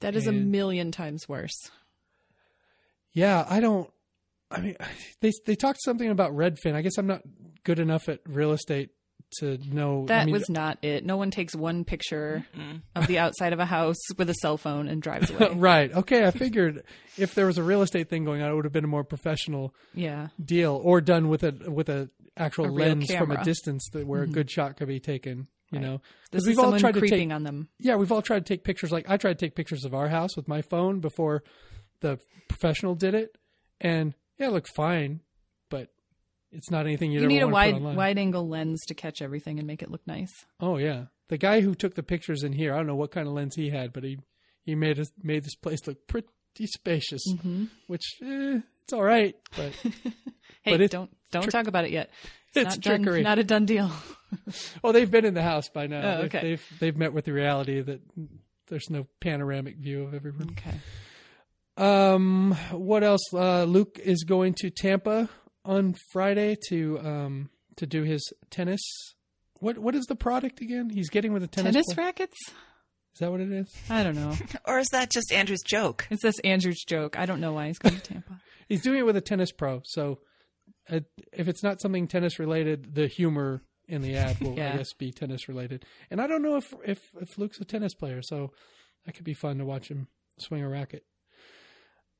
A: That is a million times worse.
B: Yeah, I don't. I mean, they they talked something about Redfin. I guess I'm not good enough at real estate to know.
A: That
B: I mean,
A: was not it. No one takes one picture of the outside of a house with a cell phone and drives away.
B: right. Okay, I figured if there was a real estate thing going on, it would have been a more professional
A: Yeah.
B: deal, or done with a with a actual
A: A real
B: lens from a distance that where a mm-hmm. good shot could be taken. You
A: Right.
B: know,
A: This
B: 'Cause
A: is
B: we've all
A: someone
B: tried to
A: creeping
B: take
A: on them.
B: yeah, we've all tried to take pictures. Like I tried to take pictures of our house with my phone before the professional did it, and yeah, it looked fine, but it's not anything you'd
A: You need a
B: want to
A: wide wide angle lens to catch everything and make it look nice.
B: Oh yeah, the guy who took the pictures in here, I don't know what kind of lens he had, but he he made us made this place look pretty spacious, which eh, it's all right, but
A: Hey,
B: But
A: don't don't talk about it yet. It's,
B: It's
A: not done,
B: trickery.
A: not a done deal.
B: oh, they've been in the house by now.
A: Oh,
B: They've-
A: okay.
B: they've, they've met with the reality that there's no panoramic view of every room.
A: Okay.
B: Um, what else? Uh, Luke is going to Tampa on Friday to um to do his tennis. What what is the product again? He's getting with a tennis.
A: Tennis
B: player?
A: rackets?
B: Is that what it is?
A: I don't know.
C: Or is that just Andrew's joke?
A: It's this Andrew's joke. I don't know why he's going to Tampa.
B: He's doing it with a tennis pro. So, uh, if it's not something tennis related, the humor in the ad will, I guess, be tennis related. And I don't know if, if if Luke's a tennis player, so that could be fun to watch him swing a racket.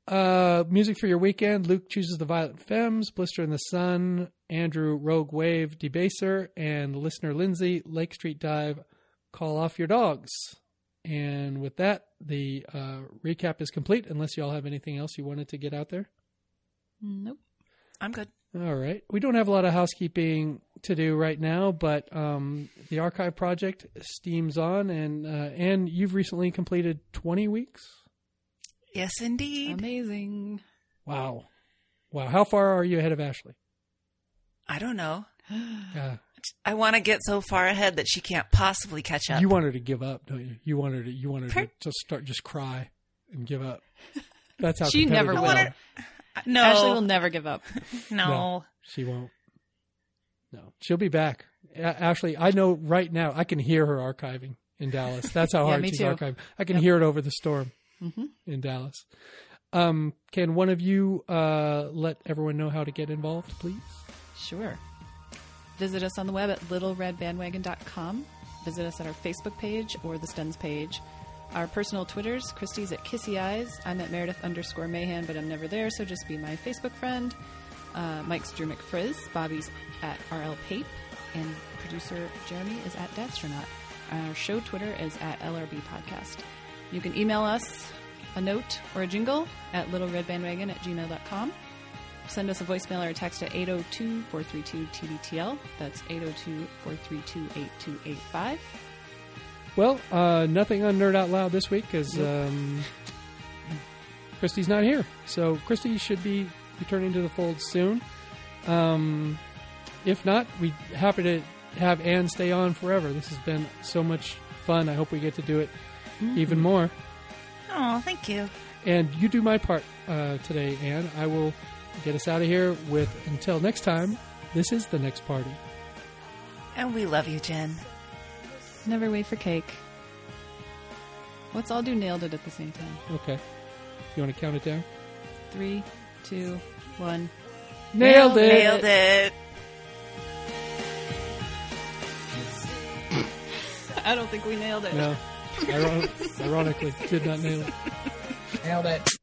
B: Uh, music for your weekend. Luke chooses the Violent Femmes, Blister in the Sun, Andrew Rogue Wave, Debaser, and listener Lindsay Lake Street Dive. Call off your dogs. And with that, the uh, recap is complete. Unless y'all have anything else you wanted to get out there.
A: Nope.
C: I'm good.
B: All right. We don't have a lot of housekeeping to do right now, but um, the archive project steams on, and uh, and you've recently completed twenty weeks.
C: Yes, indeed.
A: Amazing.
B: Wow, wow. How far are you ahead of Ashley?
C: I don't know.
B: Yeah,
C: I want to get so far ahead that she can't possibly catch up.
B: you want her to give up, don't you? You want her to you want her to just start just cry and give up. That's how
A: She never
B: competitive
A: will.
B: you are.
C: no,
A: Ashley will never give up.
C: no.
B: No. She won't. No, she'll be back. A- Ashley, I know right now. I can hear her archiving in Dallas. That's how
A: Yeah,
B: hard
A: me
B: she's
A: too.
B: archiving. I can hear it over the storm in Dallas. Um, can one of you uh, let everyone know how to get involved, please?
A: Sure. Visit us on the web at littleredbandwagon.com. Visit us at our Facebook page or the Stens page. Our personal Twitters, Christy's at Kissy Eyes. I'm at Meredith underscore Mahan, but I'm never there, so just be my Facebook friend. Uh, Mike's Drew McFrizz. Bobby's at RL Pape. And producer Jeremy is at Dadstronaut. Our show Twitter is at LRB Podcast. You can email us a note or a jingle at littleredbandwagon at gmail.com send us a voicemail or a text at 802-432-TBTL. That's 802-432-8285.
B: Well, uh, nothing on Nerd Out Loud this week because um, Christy's not here. So Christy should be returning to the fold soon. Um, if not, we're happy to have Anne stay on forever. This has been so much fun. I hope we get to do it even more.
C: Oh, thank you.
B: And you do my part uh, today, Anne. I will get us out of here with until next time. This is the next party.
C: And we love you, Jen.
A: Never wait for cake. Let's all do nailed it at the same time.
B: Okay. You want to count it down?
A: Three, two, one.
B: Nailed it.
C: Nailed it.
A: I don't think we nailed it.
B: No. Iron- ironically, did not nail it.
F: Nailed it.